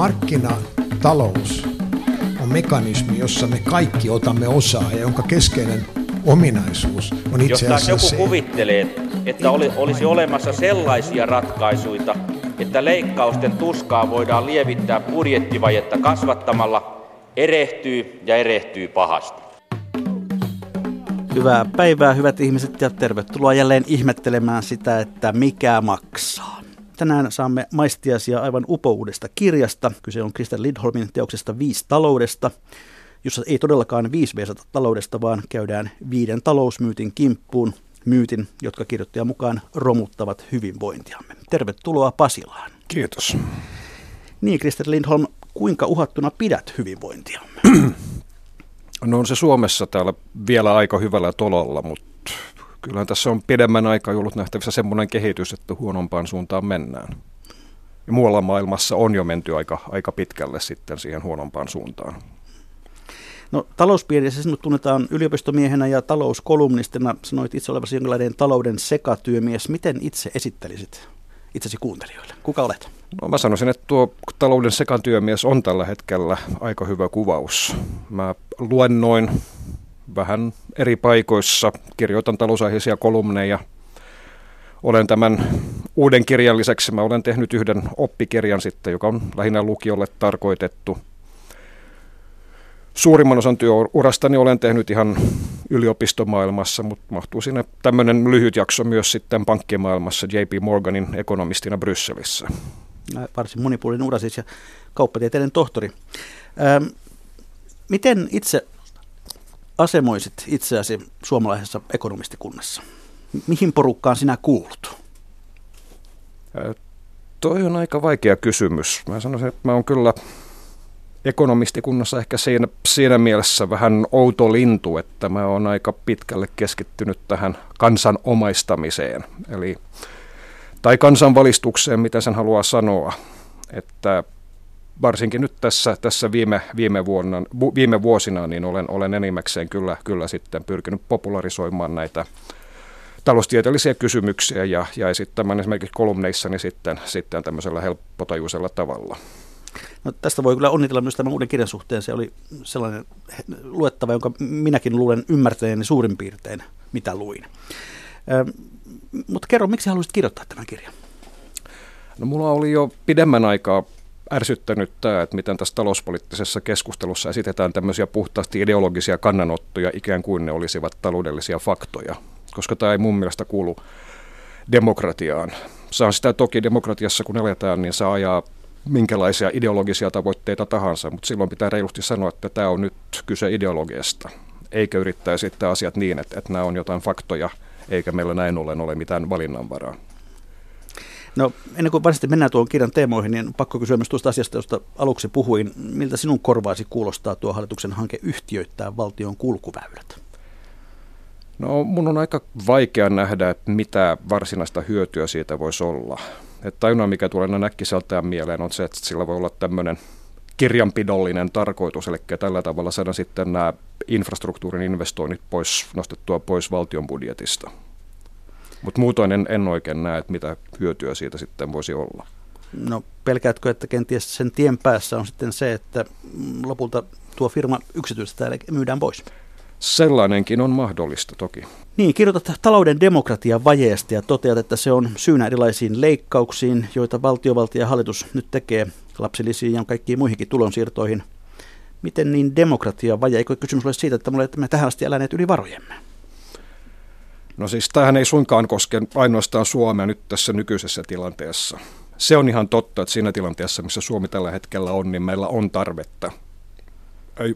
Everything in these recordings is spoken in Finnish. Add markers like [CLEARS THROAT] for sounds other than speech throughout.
Markkinatalous on mekanismi, jossa me kaikki otamme osaa ja jonka keskeinen ominaisuus on itse Jos asiassa joku se, kuvittelee, että oli, olisi olemassa sellaisia ratkaisuja, että leikkausten tuskaa voidaan lievittää budjettivajetta kasvattamalla, erehtyy ja erehtyy pahasti. Hyvää päivää, hyvät ihmiset, ja tervetuloa jälleen ihmettelemään sitä, että mikä maksaa. Tänään saamme maistiaisia aivan upouudesta kirjasta. Kyse on Kristen Lindholmin teoksesta Viisi taloudesta, jossa ei todellakaan viisi veisata taloudesta, vaan käydään viiden talousmyytin kimppuun. Myytin, jotka kirjoittajan mukaan romuttavat hyvinvointiamme. Tervetuloa Pasilaan. Kiitos. Niin, Kristen Lindholm, kuinka uhattuna pidät hyvinvointiamme? [CLEARS THROAT] No on se Suomessa täällä vielä aika hyvällä tololla, mutta kyllähän tässä on pidemmän aikaa ollut nähtävissä semmoinen kehitys, että huonompaan suuntaan mennään. Ja muualla maailmassa on jo menty aika, aika pitkälle sitten siihen huonompaan suuntaan. No talouspiirissä sinut tunnetaan yliopistomiehenä ja talouskolumnistina. Sanoit itse olevasi jonkinlainen talouden sekatyömies. Miten itse esittelisit itsesi kuuntelijoille? Kuka olet? No mä sanoisin, että tuo talouden sekatyömies on tällä hetkellä aika hyvä kuvaus. Mä luennoin vähän eri paikoissa, kirjoitan talousaiheisia kolumneja. Olen tämän uuden kirjan lisäksi, mä olen tehnyt yhden oppikirjan sitten, joka on lähinnä lukiolle tarkoitettu. Suurimman osan työurastani olen tehnyt ihan yliopistomaailmassa, mutta mahtuu sinne tämmöinen lyhyt jakso myös sitten pankkimaailmassa JP Morganin ekonomistina Brysselissä. Varsin monipuolinen ura siis ja kauppatieteiden tohtori. Ähm, miten itse asemoisit itseäsi suomalaisessa ekonomistikunnassa? Mihin porukkaan sinä kuulut? Toi on aika vaikea kysymys. Mä sanoisin, että mä oon kyllä ekonomistikunnassa ehkä siinä, siinä mielessä vähän outo lintu, että mä oon aika pitkälle keskittynyt tähän kansan omaistamiseen. Eli, tai kansanvalistukseen, mitä sen haluaa sanoa. Että varsinkin nyt tässä, tässä viime, viime, vuonna, viime vuosina niin olen, olen enimmäkseen kyllä, kyllä sitten pyrkinyt popularisoimaan näitä taloustieteellisiä kysymyksiä ja, ja esittämään esimerkiksi kolumneissani sitten, sitten tämmöisellä helppotajuisella tavalla. No, tästä voi kyllä onnitella myös tämän uuden kirjan suhteen. Se oli sellainen luettava, jonka minäkin luulen ymmärtäneeni suurin piirtein, mitä luin. Ö, mutta kerro, miksi haluaisit kirjoittaa tämän kirjan? No mulla oli jo pidemmän aikaa ärsyttänyt tämä, että miten tässä talouspoliittisessa keskustelussa esitetään tämmöisiä puhtaasti ideologisia kannanottoja, ikään kuin ne olisivat taloudellisia faktoja, koska tämä ei mun mielestä kuulu demokratiaan. Saa sitä toki demokratiassa, kun eletään, niin saa ajaa minkälaisia ideologisia tavoitteita tahansa, mutta silloin pitää reilusti sanoa, että tämä on nyt kyse ideologiasta, eikä yrittää esittää asiat niin, että, että nämä on jotain faktoja, eikä meillä näin ollen ole mitään valinnanvaraa. No ennen kuin varsinaisesti mennään tuon kirjan teemoihin, niin pakko kysyä myös tuosta asiasta, josta aluksi puhuin. Miltä sinun korvaasi kuulostaa tuo hallituksen hanke yhtiöittää valtion kulkuväylät? No mun on aika vaikea nähdä, että mitä varsinaista hyötyä siitä voisi olla. Että ainoa, mikä tulee aina näkkiseltään mieleen, on se, että sillä voi olla tämmöinen kirjanpidollinen tarkoitus, eli tällä tavalla saada sitten nämä infrastruktuurin investoinnit pois, nostettua pois valtion budjetista. Mutta muutoin en, en oikein näe, että mitä hyötyä siitä sitten voisi olla. No pelkäätkö, että kenties sen tien päässä on sitten se, että lopulta tuo firma yksityistä myydään pois? Sellainenkin on mahdollista toki. Niin, kirjoitat talouden demokratian vajeesta ja toteat, että se on syynä erilaisiin leikkauksiin, joita valtiovalta ja hallitus nyt tekee lapsilisiin ja kaikkiin muihinkin tulonsiirtoihin. Miten niin demokratia vaje? Eikö kysymys ole siitä, että me olemme tähän asti eläneet yli varojemme? No siis tämähän ei suinkaan koske ainoastaan Suomea nyt tässä nykyisessä tilanteessa. Se on ihan totta, että siinä tilanteessa, missä Suomi tällä hetkellä on, niin meillä on tarvetta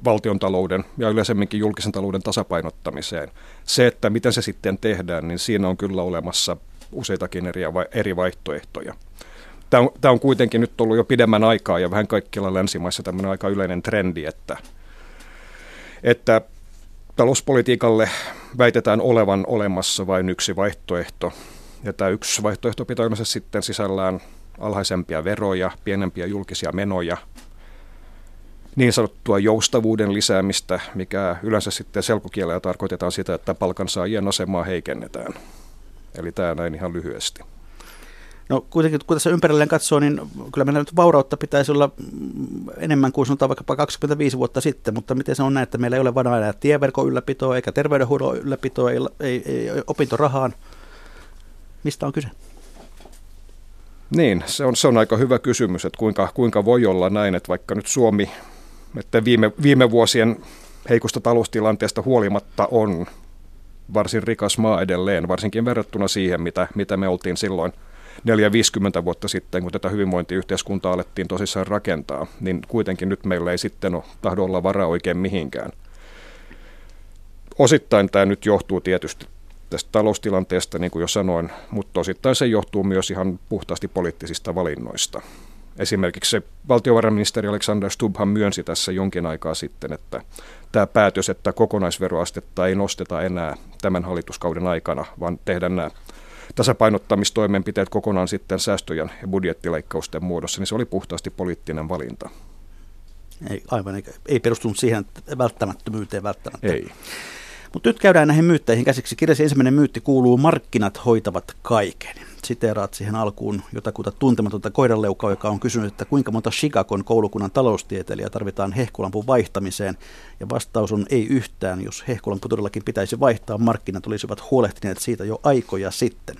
valtion talouden ja yleisemminkin julkisen talouden tasapainottamiseen. Se, että miten se sitten tehdään, niin siinä on kyllä olemassa useitakin eri, eri vaihtoehtoja. Tämä on, tämä on kuitenkin nyt ollut jo pidemmän aikaa ja vähän kaikkialla länsimaissa tämmöinen aika yleinen trendi, että, että talouspolitiikalle väitetään olevan olemassa vain yksi vaihtoehto. Ja tämä yksi vaihtoehto pitää yleensä sitten sisällään alhaisempia veroja, pienempiä julkisia menoja, niin sanottua joustavuuden lisäämistä, mikä yleensä sitten selkokielellä tarkoitetaan sitä, että palkansaajien asemaa heikennetään. Eli tämä näin ihan lyhyesti. No kuitenkin, kun tässä ympärillään katsoo, niin kyllä meillä nyt vaurautta pitäisi olla enemmän kuin sanotaan vaikka 25 vuotta sitten, mutta miten se on näin, että meillä ei ole vain enää tieverkon ylläpitoa eikä terveydenhuollon ylläpitoa, ei, ei, ei opintorahaan. Mistä on kyse? Niin, se on, se on aika hyvä kysymys, että kuinka, kuinka voi olla näin, että vaikka nyt Suomi, että viime, viime vuosien heikosta taloustilanteesta huolimatta on varsin rikas maa edelleen, varsinkin verrattuna siihen, mitä, mitä me oltiin silloin 4-50 vuotta sitten, kun tätä hyvinvointiyhteiskuntaa alettiin tosissaan rakentaa, niin kuitenkin nyt meillä ei sitten ole tahdo olla varaa oikein mihinkään. Osittain tämä nyt johtuu tietysti tästä taloustilanteesta, niin kuin jo sanoin, mutta osittain se johtuu myös ihan puhtaasti poliittisista valinnoista. Esimerkiksi se valtiovarainministeri Alexander Stubbhan myönsi tässä jonkin aikaa sitten, että tämä päätös, että kokonaisveroastetta ei nosteta enää tämän hallituskauden aikana, vaan tehdään nämä tasapainottamistoimenpiteet kokonaan sitten säästöjen ja budjettileikkausten muodossa, niin se oli puhtaasti poliittinen valinta. Ei, aivan, ei, ei perustunut siihen välttämättömyyteen välttämättä. Ei. Mutta nyt käydään näihin myytteihin käsiksi. Kirjasi ensimmäinen myytti kuuluu, markkinat hoitavat kaiken. Siteeraat siihen alkuun jotakuta tuntematonta koiranleukaa, joka on kysynyt, että kuinka monta Chicagon koulukunnan taloustieteilijää tarvitaan hehkulampun vaihtamiseen. Ja vastaus on ei yhtään. Jos hehkulampu todellakin pitäisi vaihtaa, markkinat olisivat huolehtineet siitä jo aikoja sitten.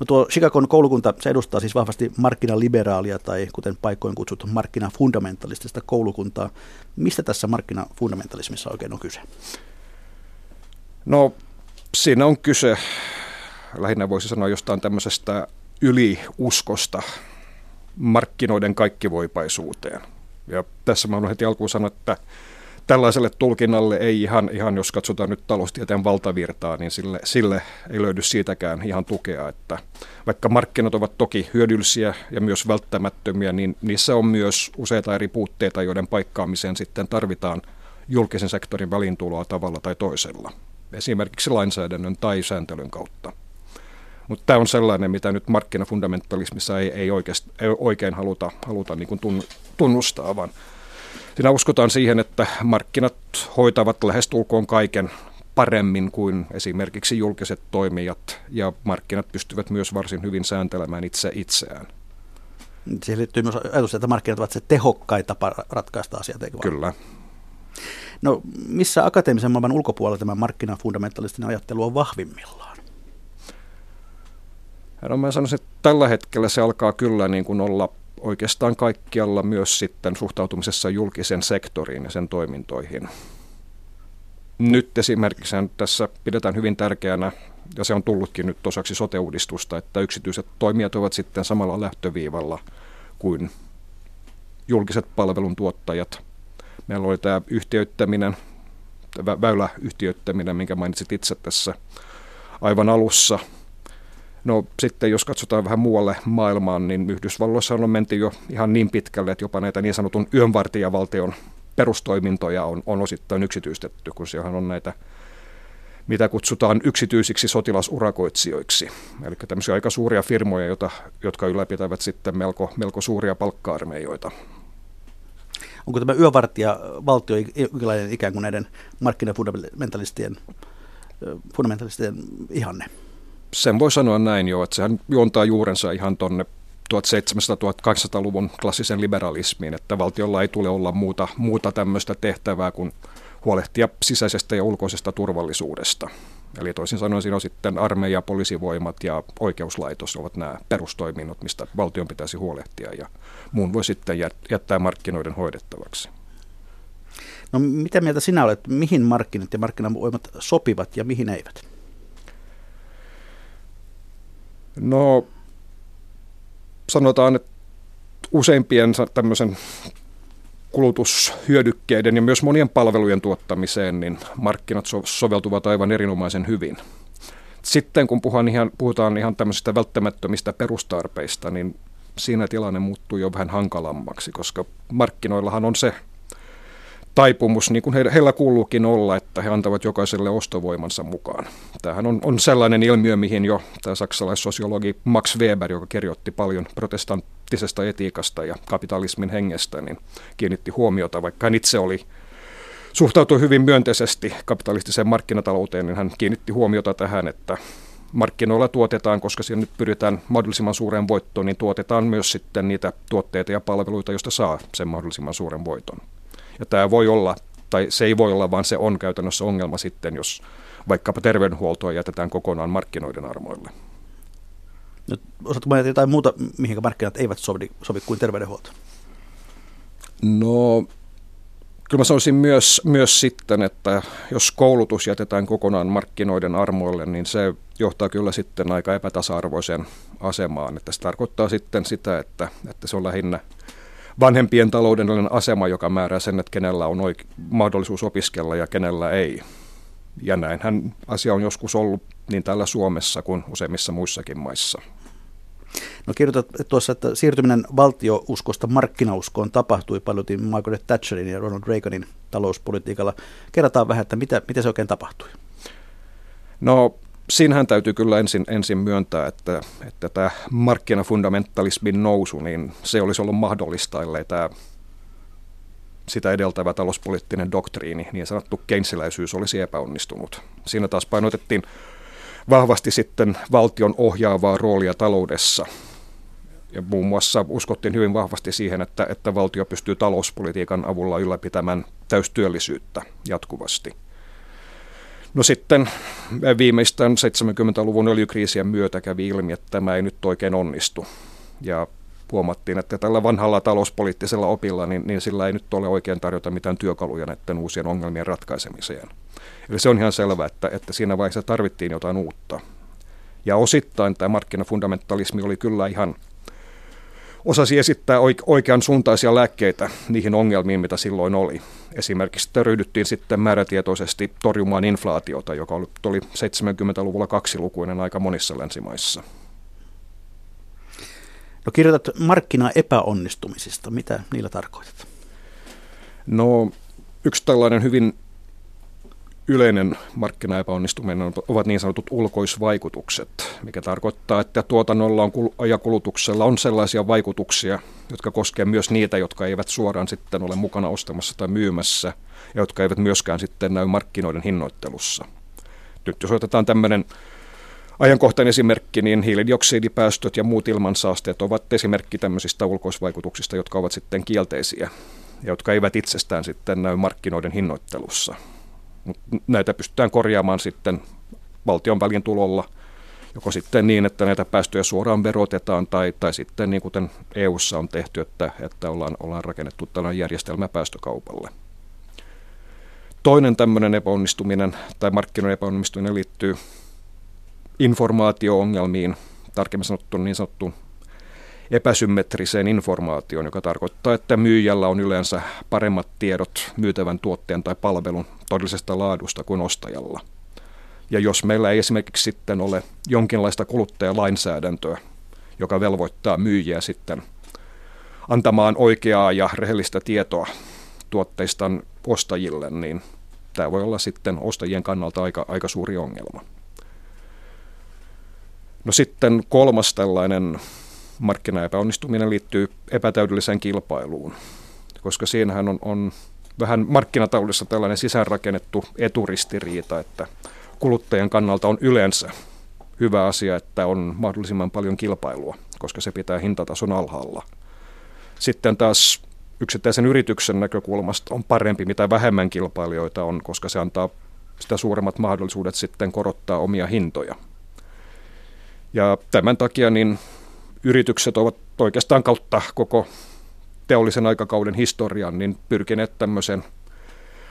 No tuo Chicagon koulukunta, se edustaa siis vahvasti markkinaliberaalia tai kuten paikoin kutsuttu markkinafundamentalistista koulukuntaa. Mistä tässä markkinafundamentalismissa oikein on kyse? No siinä on kyse, lähinnä voisi sanoa jostain tämmöisestä yliuskosta markkinoiden kaikkivoipaisuuteen. Ja tässä mä haluan heti alkuun sanoa, että tällaiselle tulkinnalle ei ihan, ihan jos katsotaan nyt taloustieteen valtavirtaa, niin sille, sille ei löydy siitäkään ihan tukea, että vaikka markkinat ovat toki hyödyllisiä ja myös välttämättömiä, niin niissä on myös useita eri puutteita, joiden paikkaamiseen sitten tarvitaan julkisen sektorin välintuloa tavalla tai toisella esimerkiksi lainsäädännön tai sääntelyn kautta. Mutta tämä on sellainen, mitä nyt markkinafundamentalismissa ei, ei, oikeasti, ei oikein haluta, haluta niin kuin tunnustaa, vaan siinä uskotaan siihen, että markkinat hoitavat lähestulkoon kaiken paremmin kuin esimerkiksi julkiset toimijat, ja markkinat pystyvät myös varsin hyvin sääntelemään itse itseään. Siihen liittyy myös ajatus, että markkinat ovat se tehokkain tapa ratkaista asiat, eikö Kyllä. No missä akateemisen maailman ulkopuolella tämä markkinafundamentalistinen ajattelu on vahvimmillaan? No mä sanoisin, että tällä hetkellä se alkaa kyllä niin kuin olla oikeastaan kaikkialla myös sitten suhtautumisessa julkisen sektoriin ja sen toimintoihin. Nyt esimerkiksi tässä pidetään hyvin tärkeänä, ja se on tullutkin nyt osaksi sote-uudistusta, että yksityiset toimijat ovat sitten samalla lähtöviivalla kuin julkiset palveluntuottajat – Meillä oli tämä yhtiöittäminen, väyläyhtiöittäminen, minkä mainitsit itse tässä aivan alussa. No sitten jos katsotaan vähän muualle maailmaan, niin Yhdysvalloissa on menty jo ihan niin pitkälle, että jopa näitä niin sanotun yönvartijavaltion perustoimintoja on, on osittain yksityistetty, kun siellä on näitä mitä kutsutaan yksityisiksi sotilasurakoitsijoiksi. Eli tämmöisiä aika suuria firmoja, jota, jotka ylläpitävät sitten melko, melko suuria palkka-armeijoita onko tämä yövartija valtio ikään kuin näiden markkinafundamentalistien fundamentalistien ihanne? Sen voi sanoa näin jo, että sehän juontaa juurensa ihan tuonne 1700-1800-luvun klassisen liberalismiin, että valtiolla ei tule olla muuta, muuta tämmöistä tehtävää kuin huolehtia sisäisestä ja ulkoisesta turvallisuudesta. Eli toisin sanoen siinä on sitten armeija, poliisivoimat ja oikeuslaitos ovat nämä perustoiminnot, mistä valtion pitäisi huolehtia ja muun voi sitten jättää markkinoiden hoidettavaksi. No mitä mieltä sinä olet, mihin markkinat ja markkinavoimat sopivat ja mihin eivät? No sanotaan, että useimpien tämmöisen kulutushyödykkeiden ja myös monien palvelujen tuottamiseen, niin markkinat so- soveltuvat aivan erinomaisen hyvin. Sitten kun puhutaan ihan, puhutaan ihan tämmöisistä välttämättömistä perustarpeista, niin siinä tilanne muuttuu jo vähän hankalammaksi, koska markkinoillahan on se taipumus, niin kuin heillä kuuluukin olla, että he antavat jokaiselle ostovoimansa mukaan. Tämähän on, on sellainen ilmiö, mihin jo tämä saksalaissosiologi Max Weber, joka kirjoitti paljon protestanttisesta etiikasta ja kapitalismin hengestä, niin kiinnitti huomiota, vaikka hän itse oli suhtautui hyvin myönteisesti kapitalistiseen markkinatalouteen, niin hän kiinnitti huomiota tähän, että markkinoilla tuotetaan, koska siinä nyt pyritään mahdollisimman suureen voittoon, niin tuotetaan myös sitten niitä tuotteita ja palveluita, joista saa sen mahdollisimman suuren voiton. Ja tämä voi olla, tai se ei voi olla, vaan se on käytännössä ongelma sitten, jos vaikkapa terveydenhuoltoa jätetään kokonaan markkinoiden armoille. No, osaatko mainita jotain muuta, mihin markkinat eivät sovi, sovi kuin terveydenhuolto? No, kyllä mä sanoisin myös, myös sitten, että jos koulutus jätetään kokonaan markkinoiden armoille, niin se johtaa kyllä sitten aika epätasa-arvoiseen asemaan. Että se tarkoittaa sitten sitä, että, että se on lähinnä vanhempien taloudellinen asema, joka määrää sen, että kenellä on oike- mahdollisuus opiskella ja kenellä ei. Ja näinhän asia on joskus ollut niin täällä Suomessa kuin useimmissa muissakin maissa. No kirjoitat tuossa, että siirtyminen valtiouskosta markkinauskoon tapahtui paljon Margaret Thatcherin ja Ronald Reaganin talouspolitiikalla. Kerrotaan vähän, että mitä, mitä se oikein tapahtui? No siinähän täytyy kyllä ensin, ensin myöntää, että, että tämä markkinafundamentalismin nousu, niin se olisi ollut mahdollista, ellei tämä sitä edeltävä talouspoliittinen doktriini, niin sanottu keinsiläisyys, olisi epäonnistunut. Siinä taas painotettiin vahvasti sitten valtion ohjaavaa roolia taloudessa. Ja muun muassa uskottiin hyvin vahvasti siihen, että, että valtio pystyy talouspolitiikan avulla ylläpitämään täystyöllisyyttä jatkuvasti. No sitten viimeistään 70-luvun öljykriisien myötä kävi ilmi, että tämä ei nyt oikein onnistu. Ja huomattiin, että tällä vanhalla talouspoliittisella opilla, niin, niin sillä ei nyt ole oikein tarjota mitään työkaluja näiden uusien ongelmien ratkaisemiseen. Eli se on ihan selvää, että, että siinä vaiheessa tarvittiin jotain uutta. Ja osittain tämä markkinafundamentalismi oli kyllä ihan osasi esittää oikean suuntaisia lääkkeitä niihin ongelmiin, mitä silloin oli. Esimerkiksi ryhdyttiin sitten määrätietoisesti torjumaan inflaatiota, joka oli 70-luvulla kaksilukuinen aika monissa länsimaissa. No kirjoitat markkinaepäonnistumisista. Mitä niillä tarkoitat? No yksi tällainen hyvin yleinen markkinaepäonnistuminen ovat niin sanotut ulkoisvaikutukset, mikä tarkoittaa, että tuotannolla on ja kulutuksella on sellaisia vaikutuksia, jotka koskevat myös niitä, jotka eivät suoraan sitten ole mukana ostamassa tai myymässä, ja jotka eivät myöskään sitten näy markkinoiden hinnoittelussa. Nyt jos otetaan tämmöinen ajankohtainen esimerkki, niin hiilidioksidipäästöt ja muut ilmansaasteet ovat esimerkki tämmöisistä ulkoisvaikutuksista, jotka ovat sitten kielteisiä ja jotka eivät itsestään sitten näy markkinoiden hinnoittelussa. Näitä pystytään korjaamaan sitten valtion välin tulolla, joko sitten niin, että näitä päästöjä suoraan verotetaan, tai, tai sitten niin kuten EU:ssa on tehty, että, että ollaan, ollaan rakennettu tällainen järjestelmä päästökaupalle. Toinen tämmöinen epäonnistuminen tai markkinoiden epäonnistuminen liittyy informaatio-ongelmiin, tarkemmin sanottu niin sanottuun epäsymmetriseen informaatioon, joka tarkoittaa, että myyjällä on yleensä paremmat tiedot myytävän tuotteen tai palvelun todellisesta laadusta kuin ostajalla. Ja jos meillä ei esimerkiksi sitten ole jonkinlaista kuluttajalainsäädäntöä, joka velvoittaa myyjiä sitten antamaan oikeaa ja rehellistä tietoa tuotteistaan ostajille, niin tämä voi olla sitten ostajien kannalta aika, aika suuri ongelma. No sitten kolmas tällainen markkinaepäonnistuminen liittyy epätäydelliseen kilpailuun, koska siinähän on, on vähän markkinataloudessa tällainen sisäänrakennettu eturistiriita, että kuluttajan kannalta on yleensä hyvä asia, että on mahdollisimman paljon kilpailua, koska se pitää hintatason alhaalla. Sitten taas yksittäisen yrityksen näkökulmasta on parempi, mitä vähemmän kilpailijoita on, koska se antaa sitä suuremmat mahdollisuudet sitten korottaa omia hintoja. Ja tämän takia niin yritykset ovat oikeastaan kautta koko teollisen aikakauden historian niin pyrkineet tämmöisen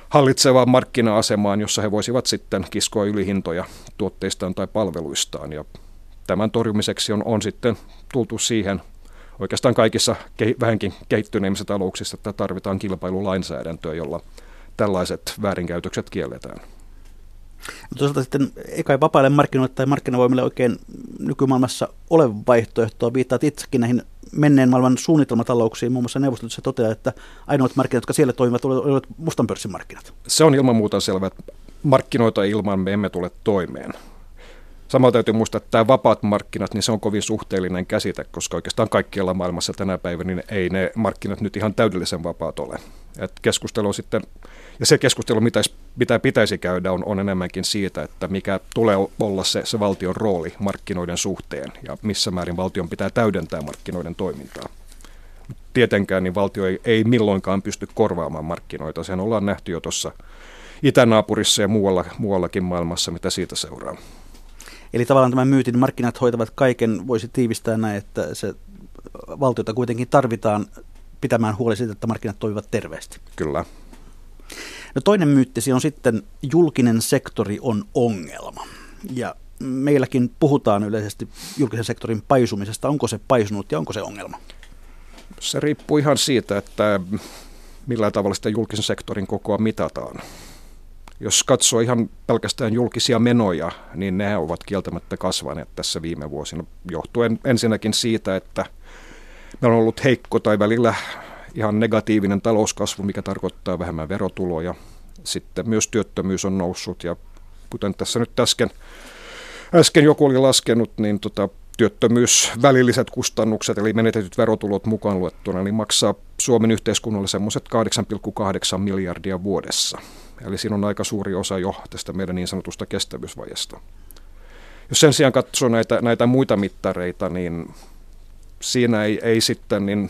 hallitsevaan markkina-asemaan, jossa he voisivat sitten kiskoa ylihintoja tuotteistaan tai palveluistaan. Ja tämän torjumiseksi on, on sitten tultu siihen oikeastaan kaikissa ke, vähänkin kehittyneimmissä talouksissa, että tarvitaan kilpailulainsäädäntöä, jolla tällaiset väärinkäytökset kielletään. Toisaalta sitten ei kai vapaille markkinoille tai markkinavoimille oikein nykymaailmassa ole vaihtoehtoa. Viittaat itsekin näihin menneen maailman suunnitelmatalouksiin. Muun muassa neuvostoliitossa toteaa, että ainoat markkinat, jotka siellä toimivat, olivat mustan pörssin markkinat. Se on ilman muuta selvä, että markkinoita ilman me emme tule toimeen. Samalla täytyy muistaa, että tämä vapaat markkinat, niin se on kovin suhteellinen käsite, koska oikeastaan kaikkialla maailmassa tänä päivänä niin ei ne markkinat nyt ihan täydellisen vapaat ole. Et keskustelu on sitten, ja se keskustelu, mitä, mitä pitäisi käydä, on, on enemmänkin siitä, että mikä tulee olla se, se valtion rooli markkinoiden suhteen ja missä määrin valtion pitää täydentää markkinoiden toimintaa. Tietenkään niin valtio ei, ei milloinkaan pysty korvaamaan markkinoita. Sehän ollaan nähty jo tuossa itänaapurissa ja muualla, muuallakin maailmassa, mitä siitä seuraa. Eli tavallaan tämän myytin markkinat hoitavat kaiken, voisi tiivistää näin, että se valtiota kuitenkin tarvitaan pitämään huoli siitä, että markkinat toimivat terveesti. Kyllä. No toinen myyttisi on sitten, julkinen sektori on ongelma. Ja meilläkin puhutaan yleisesti julkisen sektorin paisumisesta. Onko se paisunut ja onko se ongelma? Se riippuu ihan siitä, että millä tavalla sitä julkisen sektorin kokoa mitataan. Jos katsoo ihan pelkästään julkisia menoja, niin ne ovat kieltämättä kasvaneet tässä viime vuosina, johtuen ensinnäkin siitä, että meillä on ollut heikko tai välillä ihan negatiivinen talouskasvu, mikä tarkoittaa vähemmän verotuloja. Sitten myös työttömyys on noussut ja kuten tässä nyt äsken, äsken joku oli laskenut, niin tota, työttömyys, välilliset kustannukset, eli menetetyt verotulot mukaan luettuna, niin maksaa Suomen yhteiskunnalle semmoiset 8,8 miljardia vuodessa. Eli siinä on aika suuri osa jo tästä meidän niin sanotusta kestävyysvajesta. Jos sen sijaan katsoo näitä, näitä muita mittareita, niin siinä ei, ei sitten niin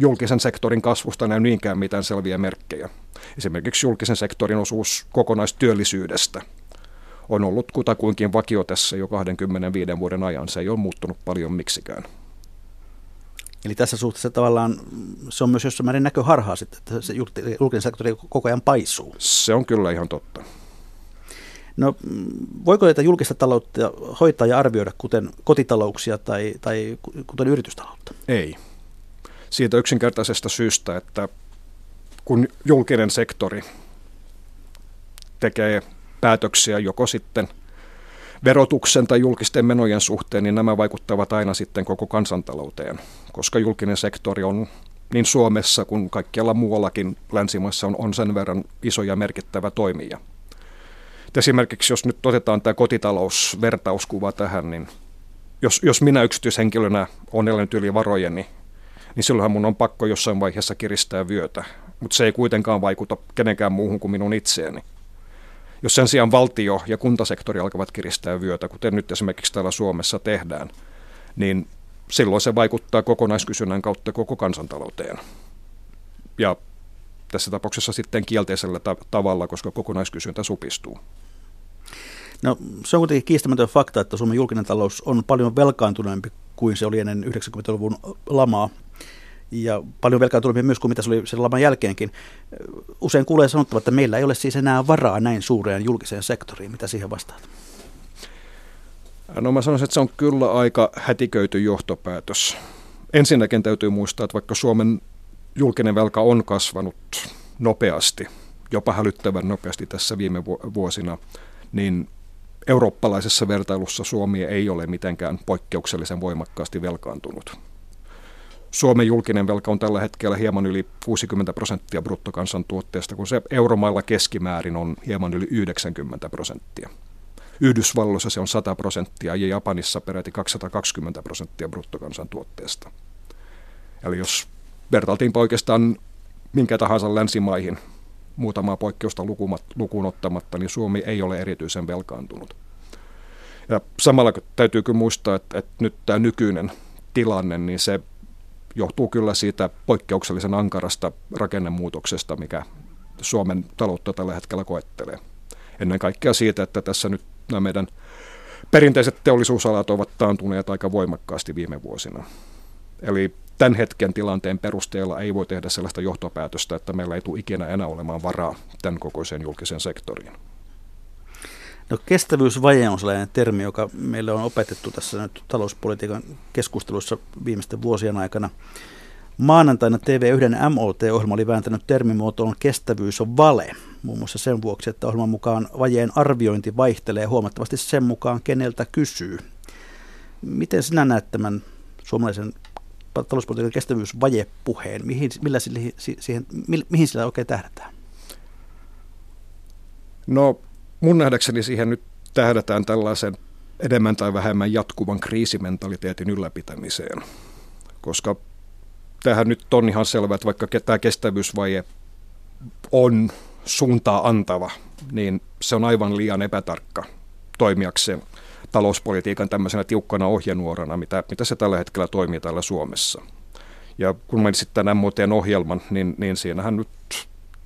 julkisen sektorin kasvusta näy niinkään mitään selviä merkkejä. Esimerkiksi julkisen sektorin osuus kokonaistyöllisyydestä on ollut kutakuinkin vakio tässä jo 25 vuoden ajan. Se ei ole muuttunut paljon miksikään. Eli tässä suhteessa tavallaan se on myös jossain määrin näköharhaa sitten, että se julkinen sektori koko ajan paisuu. Se on kyllä ihan totta. No voiko tätä julkista taloutta hoitaa ja arvioida kuten kotitalouksia tai, tai kuten yritystaloutta? Ei. Siitä yksinkertaisesta syystä, että kun julkinen sektori tekee päätöksiä joko sitten verotuksen tai julkisten menojen suhteen, niin nämä vaikuttavat aina sitten koko kansantalouteen, koska julkinen sektori on niin Suomessa kuin kaikkialla muuallakin länsimaissa on, on sen verran iso ja merkittävä toimija. Esimerkiksi jos nyt otetaan tämä kotitalousvertauskuva tähän, niin jos, jos minä yksityishenkilönä olen elänyt yli varojeni, niin silloinhan mun on pakko jossain vaiheessa kiristää vyötä, mutta se ei kuitenkaan vaikuta kenenkään muuhun kuin minun itseeni. Jos sen sijaan valtio ja kuntasektori alkavat kiristää vyötä, kuten nyt esimerkiksi täällä Suomessa tehdään, niin silloin se vaikuttaa kokonaiskysynnän kautta koko kansantalouteen. Ja tässä tapauksessa sitten kielteisellä ta- tavalla, koska kokonaiskysyntä supistuu. No, se on kuitenkin kiistämätön fakta, että Suomen julkinen talous on paljon velkaantuneempi kuin se oli ennen 90-luvun lamaa ja paljon velkaantuneempi myös kuin mitä se oli sen laman jälkeenkin. Usein kuulee sanottava, että meillä ei ole siis enää varaa näin suureen julkiseen sektoriin. Mitä siihen vastaat? No mä sanoisin, että se on kyllä aika hätiköity johtopäätös. Ensinnäkin täytyy muistaa, että vaikka Suomen julkinen velka on kasvanut nopeasti, jopa hälyttävän nopeasti tässä viime vuosina, niin eurooppalaisessa vertailussa Suomi ei ole mitenkään poikkeuksellisen voimakkaasti velkaantunut. Suomen julkinen velka on tällä hetkellä hieman yli 60 prosenttia bruttokansantuotteesta, kun se euromailla keskimäärin on hieman yli 90 prosenttia. Yhdysvalloissa se on 100 prosenttia ja Japanissa peräti 220 prosenttia bruttokansantuotteesta. Eli jos vertailtiin oikeastaan minkä tahansa länsimaihin muutamaa poikkeusta lukuun ottamatta, niin Suomi ei ole erityisen velkaantunut. Ja samalla täytyy kyllä muistaa, että, että nyt tämä nykyinen tilanne, niin se johtuu kyllä siitä poikkeuksellisen ankarasta rakennemuutoksesta, mikä Suomen taloutta tällä hetkellä koettelee. Ennen kaikkea siitä, että tässä nyt nämä meidän perinteiset teollisuusalat ovat taantuneet aika voimakkaasti viime vuosina. Eli tämän hetken tilanteen perusteella ei voi tehdä sellaista johtopäätöstä, että meillä ei tule ikinä enää olemaan varaa tämän kokoiseen julkiseen sektoriin. No kestävyysvaje on sellainen termi, joka meille on opetettu tässä nyt talouspolitiikan keskustelussa viimeisten vuosien aikana. Maanantaina TV1 MOT-ohjelma oli vääntänyt termimuotoon kestävyys on vale, muun muassa sen vuoksi, että ohjelman mukaan vajeen arviointi vaihtelee huomattavasti sen mukaan, keneltä kysyy. Miten sinä näet tämän suomalaisen talouspolitiikan kestävyysvajepuheen? Mihin, millä sille, siihen, mihin sillä oikein tähdätään? No mun nähdäkseni siihen nyt tähdätään tällaisen enemmän tai vähemmän jatkuvan kriisimentaliteetin ylläpitämiseen. Koska tähän nyt on ihan selvää, että vaikka tämä kestävyysvaje on suuntaa antava, niin se on aivan liian epätarkka toimijakseen talouspolitiikan tämmöisenä tiukkana ohjenuorana, mitä, mitä se tällä hetkellä toimii täällä Suomessa. Ja kun mainitsit tämän MOTn ohjelman, niin, niin siinähän nyt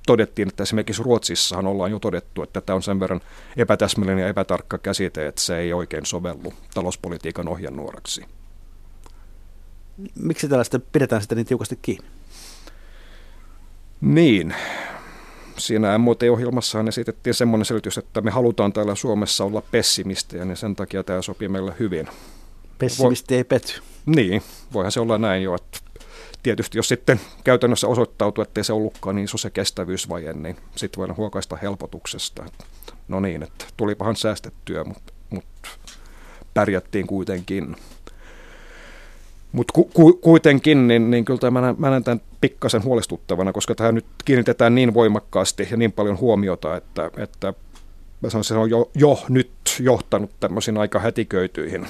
todettiin, että esimerkiksi Ruotsissahan ollaan jo todettu, että tämä on sen verran epätäsmällinen ja epätarkka käsite, että se ei oikein sovellu talouspolitiikan ohjenuoraksi. Miksi tällaista pidetään sitä niin tiukasti kiinni? Niin, siinä MOT-ohjelmassahan esitettiin semmoinen selitys, että me halutaan täällä Suomessa olla pessimistejä, niin sen takia tämä sopii meille hyvin. Pessimisti Voi, ei pety. Niin, voihan se olla näin jo, että tietysti jos sitten käytännössä osoittautuu, että se ollutkaan niin iso se kestävyysvaje, niin sitten voidaan huokaista helpotuksesta. No niin, että tulipahan säästettyä, mutta, mutta pärjättiin kuitenkin. Mutta ku, ku, kuitenkin, niin, niin kyllä mä, mä näen tämän pikkasen huolestuttavana, koska tähän nyt kiinnitetään niin voimakkaasti ja niin paljon huomiota, että, että mä sanoisin, se on jo, jo nyt johtanut tämmöisiin aika hätiköityihin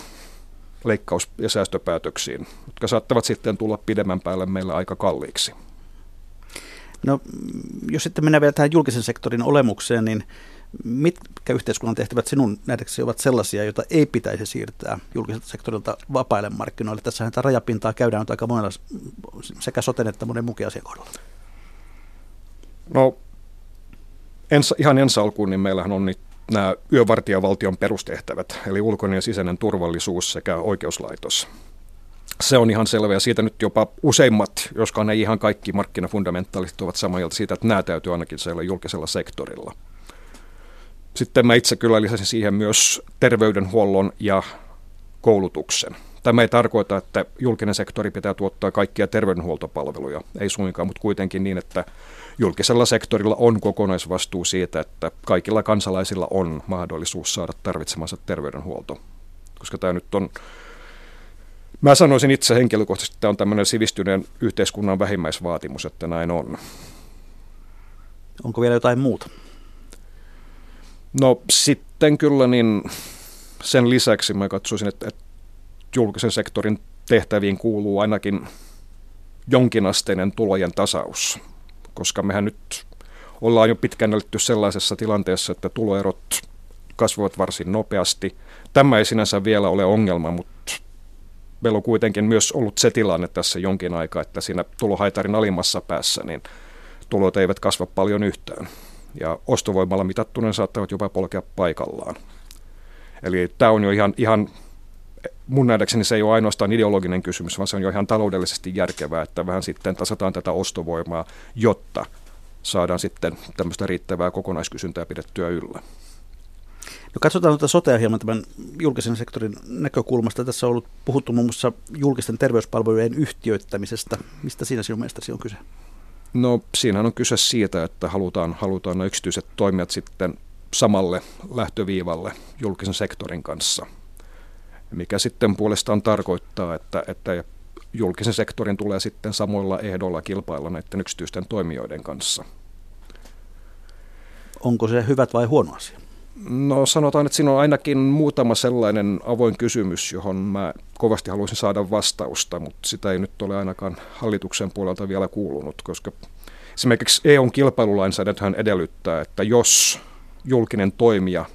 leikkaus- ja säästöpäätöksiin, jotka saattavat sitten tulla pidemmän päälle meillä aika kalliiksi. No, jos sitten mennään vielä tähän julkisen sektorin olemukseen, niin mitkä yhteiskunnan tehtävät sinun nähdäksesi ovat sellaisia, joita ei pitäisi siirtää julkiselta sektorilta vapaille markkinoille? Tässähän tätä rajapintaa käydään nyt aika monella sekä soten että monen muun asian kohdalla. No, ens, ihan ensi alkuun, niin meillähän on nyt nämä yövartijavaltion perustehtävät, eli ulkoinen ja sisäinen turvallisuus sekä oikeuslaitos. Se on ihan selvä ja siitä nyt jopa useimmat, joskaan ei ihan kaikki markkinafundamentalistit ovat samaa mieltä siitä, että nämä täytyy ainakin siellä julkisella sektorilla. Sitten mä itse kyllä lisäsin siihen myös terveydenhuollon ja koulutuksen. Tämä ei tarkoita, että julkinen sektori pitää tuottaa kaikkia terveydenhuoltopalveluja, ei suinkaan, mutta kuitenkin niin, että julkisella sektorilla on kokonaisvastuu siitä, että kaikilla kansalaisilla on mahdollisuus saada tarvitsemansa terveydenhuolto. Koska tämä nyt on, mä sanoisin itse henkilökohtaisesti, että tämä on tämmöinen sivistyneen yhteiskunnan vähimmäisvaatimus, että näin on. Onko vielä jotain muuta? No sitten kyllä niin sen lisäksi mä katsoisin, että, että julkisen sektorin tehtäviin kuuluu ainakin jonkinasteinen tulojen tasaus koska mehän nyt ollaan jo pitkään eletty sellaisessa tilanteessa, että tuloerot kasvavat varsin nopeasti. Tämä ei sinänsä vielä ole ongelma, mutta meillä on kuitenkin myös ollut se tilanne tässä jonkin aikaa, että siinä tulohaitarin alimmassa päässä niin tulot eivät kasva paljon yhtään. Ja ostovoimalla mitattuna saattavat jopa polkea paikallaan. Eli tämä on jo ihan, ihan mun nähdäkseni se ei ole ainoastaan ideologinen kysymys, vaan se on jo ihan taloudellisesti järkevää, että vähän sitten tasataan tätä ostovoimaa, jotta saadaan sitten tämmöistä riittävää kokonaiskysyntää pidettyä yllä. No katsotaan tuota sotea hieman tämän julkisen sektorin näkökulmasta. Tässä on ollut puhuttu muun muassa julkisten terveyspalvelujen yhtiöittämisestä. Mistä siinä sinun mielestäsi on kyse? No siinä on kyse siitä, että halutaan, halutaan ne yksityiset toimijat sitten samalle lähtöviivalle julkisen sektorin kanssa – mikä sitten puolestaan tarkoittaa, että, että julkisen sektorin tulee sitten samoilla ehdoilla kilpailla näiden yksityisten toimijoiden kanssa. Onko se hyvät vai huono asia? No sanotaan, että siinä on ainakin muutama sellainen avoin kysymys, johon mä kovasti haluaisin saada vastausta, mutta sitä ei nyt ole ainakaan hallituksen puolelta vielä kuulunut, koska esimerkiksi EUn kilpailulainsäädäntöhän edellyttää, että jos julkinen toimija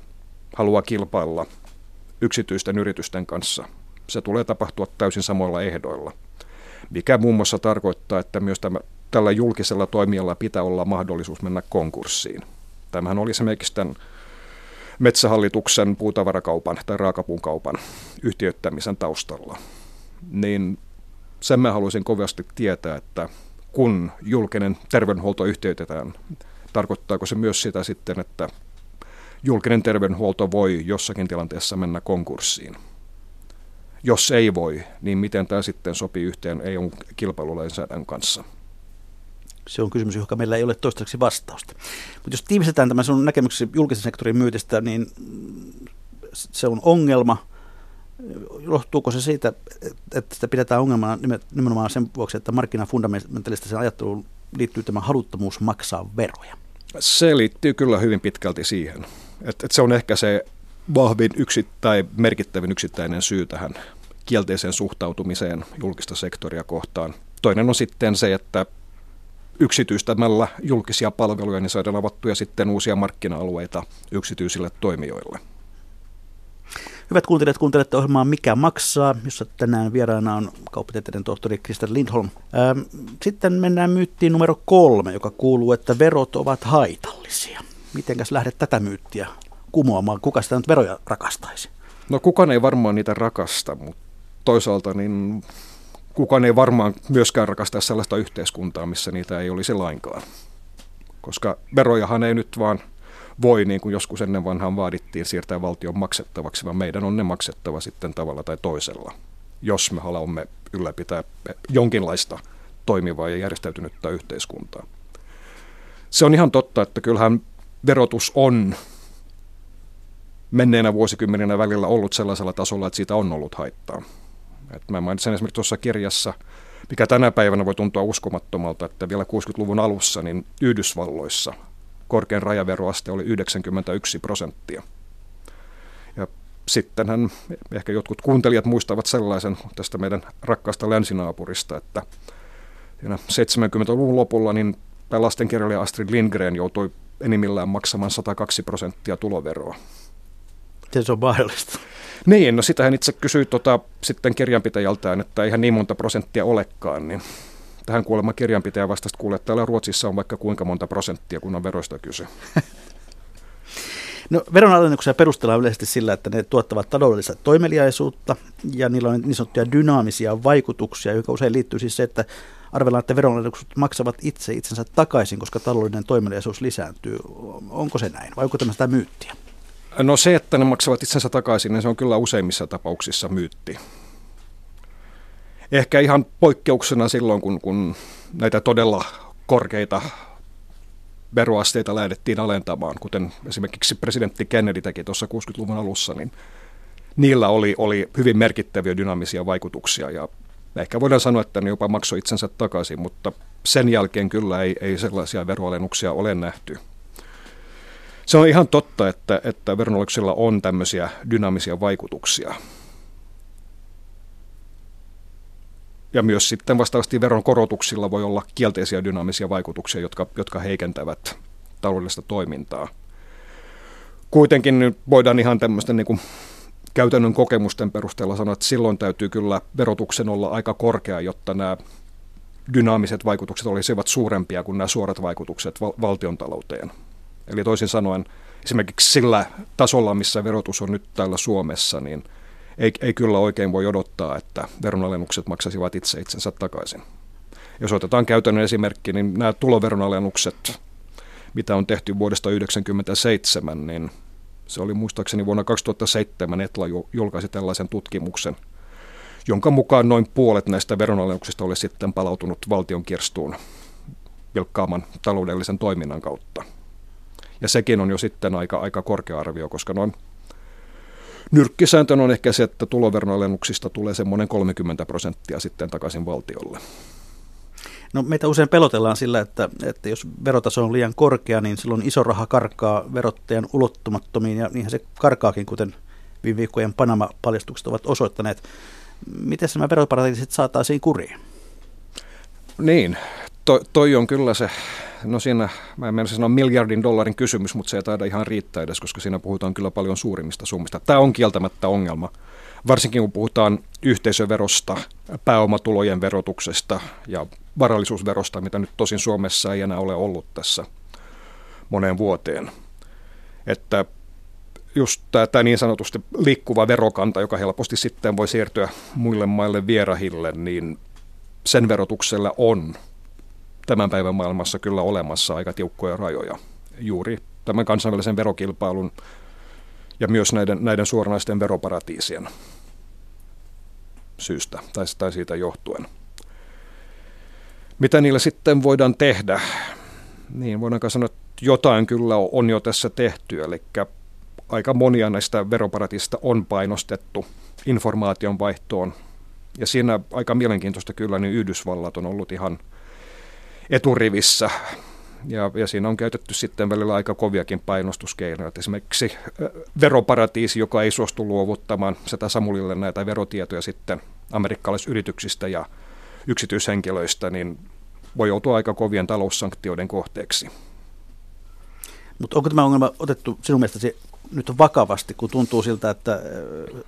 haluaa kilpailla – yksityisten yritysten kanssa. Se tulee tapahtua täysin samoilla ehdoilla, mikä muun muassa tarkoittaa, että myös tämä, tällä julkisella toimijalla pitää olla mahdollisuus mennä konkurssiin. Tämähän oli esimerkiksi tämän metsähallituksen puutavarakaupan tai raakapuunkaupan yhtiöittämisen taustalla. Niin sen mä haluaisin kovasti tietää, että kun julkinen terveydenhuolto yhtiöitetään, tarkoittaako se myös sitä sitten, että julkinen terveydenhuolto voi jossakin tilanteessa mennä konkurssiin. Jos ei voi, niin miten tämä sitten sopii yhteen eu kilpailulainsäädännön kanssa? Se on kysymys, johon meillä ei ole toistaiseksi vastausta. Mutta jos tiivistetään tämä sun näkemyksesi julkisen sektorin myytistä, niin se on ongelma. Johtuuko se siitä, että sitä pidetään ongelmana nimenomaan sen vuoksi, että markkinafundamentalistiseen ajatteluun liittyy tämä haluttomuus maksaa veroja? Se liittyy kyllä hyvin pitkälti siihen. Et, et se on ehkä se vahvin yksi, tai merkittävin yksittäinen syy tähän kielteiseen suhtautumiseen julkista sektoria kohtaan. Toinen on sitten se, että yksityistämällä julkisia palveluja, niin saadaan avattuja sitten uusia markkina-alueita yksityisille toimijoille. Hyvät kuuntelijat, kuuntelette ohjelmaa Mikä maksaa, jossa tänään vieraana on kauppatieteiden tohtori Krister Lindholm. Ähm, sitten mennään myyttiin numero kolme, joka kuuluu, että verot ovat haitallisia. Mitenkäs lähdet tätä myyttiä kumoamaan? Kuka sitä nyt veroja rakastaisi? No kukaan ei varmaan niitä rakasta, mutta toisaalta niin kukaan ei varmaan myöskään rakasta sellaista yhteiskuntaa, missä niitä ei olisi lainkaan. Koska verojahan ei nyt vaan voi, niin kuin joskus ennen vanhaan vaadittiin, siirtää valtion maksettavaksi, vaan meidän on ne maksettava sitten tavalla tai toisella, jos me haluamme ylläpitää jonkinlaista toimivaa ja järjestäytynyttä yhteiskuntaa. Se on ihan totta, että kyllähän verotus on menneenä vuosikymmeninä välillä ollut sellaisella tasolla, että siitä on ollut haittaa. Et mä mainitsen esimerkiksi tuossa kirjassa, mikä tänä päivänä voi tuntua uskomattomalta, että vielä 60-luvun alussa niin Yhdysvalloissa korkein rajaveroaste oli 91 prosenttia. Ja sittenhän ehkä jotkut kuuntelijat muistavat sellaisen tästä meidän rakkaasta länsinaapurista, että 70-luvun lopulla niin lastenkirjailija Astrid Lindgren joutui enimmillään maksamaan 102 prosenttia tuloveroa. Miten se on mahdollista? Niin, no sitä hän itse kysyi tota, sitten kirjanpitäjältään, että eihän niin monta prosenttia olekaan, niin tähän kuulemma kirjanpitäjä vastasi, kuule, että täällä Ruotsissa on vaikka kuinka monta prosenttia, kun on veroista kysy. No, veronalennuksia perustellaan yleisesti sillä, että ne tuottavat taloudellista toimeliaisuutta ja niillä on niin sanottuja dynaamisia vaikutuksia, joka usein liittyy siis se, että arvellaan, että veronalennukset maksavat itse itsensä takaisin, koska taloudellinen toimeliaisuus lisääntyy. Onko se näin vai onko tämä sitä myyttiä? No se, että ne maksavat itsensä takaisin, niin se on kyllä useimmissa tapauksissa myytti. Ehkä ihan poikkeuksena silloin, kun, kun näitä todella korkeita veroasteita lähdettiin alentamaan, kuten esimerkiksi presidentti Kennedy teki tuossa 60-luvun alussa, niin niillä oli, oli hyvin merkittäviä dynaamisia vaikutuksia ja ehkä voidaan sanoa, että ne jopa maksoi itsensä takaisin, mutta sen jälkeen kyllä ei, ei sellaisia veroalennuksia ole nähty. Se on ihan totta, että, että veronalennuksilla on tämmöisiä dynaamisia vaikutuksia. Ja myös sitten vastaavasti veron korotuksilla voi olla kielteisiä dynaamisia vaikutuksia, jotka, jotka heikentävät taloudellista toimintaa. Kuitenkin voidaan ihan tämmöisten niin kuin käytännön kokemusten perusteella sanoa, että silloin täytyy kyllä verotuksen olla aika korkea, jotta nämä dynaamiset vaikutukset olisivat suurempia kuin nämä suorat vaikutukset val- valtion talouteen. Eli toisin sanoen esimerkiksi sillä tasolla, missä verotus on nyt täällä Suomessa, niin ei, ei kyllä oikein voi odottaa, että veronalennukset maksaisivat itse itsensä takaisin. Jos otetaan käytännön esimerkki, niin nämä tuloveronalennukset, mitä on tehty vuodesta 1997, niin se oli muistaakseni vuonna 2007 Etla julkaisi tällaisen tutkimuksen, jonka mukaan noin puolet näistä veronalennuksista oli sitten palautunut valtion kirstuun vilkkaaman taloudellisen toiminnan kautta. Ja sekin on jo sitten aika, aika korkea arvio, koska noin nyrkkisääntö on ehkä se, että tuloveronalennuksista tulee semmoinen 30 prosenttia sitten takaisin valtiolle. No meitä usein pelotellaan sillä, että, että jos verotaso on liian korkea, niin silloin iso raha karkaa verottajan ulottumattomiin ja niinhän se karkaakin, kuten viime viikkojen Panama-paljastukset ovat osoittaneet. Miten nämä veroparatiisit saataisiin kuriin? Niin, to, toi on kyllä se, no siinä, mä en sanoa miljardin dollarin kysymys, mutta se ei taida ihan riittää edes, koska siinä puhutaan kyllä paljon suurimmista summista. Tämä on kieltämättä ongelma, varsinkin kun puhutaan yhteisöverosta, pääomatulojen verotuksesta ja varallisuusverosta, mitä nyt tosin Suomessa ei enää ole ollut tässä moneen vuoteen. Että just tämä niin sanotusti liikkuva verokanta, joka helposti sitten voi siirtyä muille maille vierahille, niin sen verotuksella on tämän päivän maailmassa kyllä olemassa aika tiukkoja rajoja juuri tämän kansainvälisen verokilpailun ja myös näiden, näiden suoranaisten veroparatiisien syystä tai, tai siitä johtuen. Mitä niillä sitten voidaan tehdä? Niin, voidaanko sanoa, että jotain kyllä on jo tässä tehty, eli aika monia näistä veroparatiisista on painostettu informaation vaihtoon. Ja siinä aika mielenkiintoista kyllä, niin Yhdysvallat on ollut ihan – eturivissä Ja, ja siinä on käytetty sitten välillä aika koviakin painostuskeinoja. Esimerkiksi veroparatiisi, joka ei suostu luovuttamaan sitä Samulille näitä verotietoja sitten amerikkalaisyrityksistä ja yksityishenkilöistä, niin voi joutua aika kovien taloussanktioiden kohteeksi. Mutta onko tämä ongelma otettu sinun mielestäsi nyt vakavasti, kun tuntuu siltä, että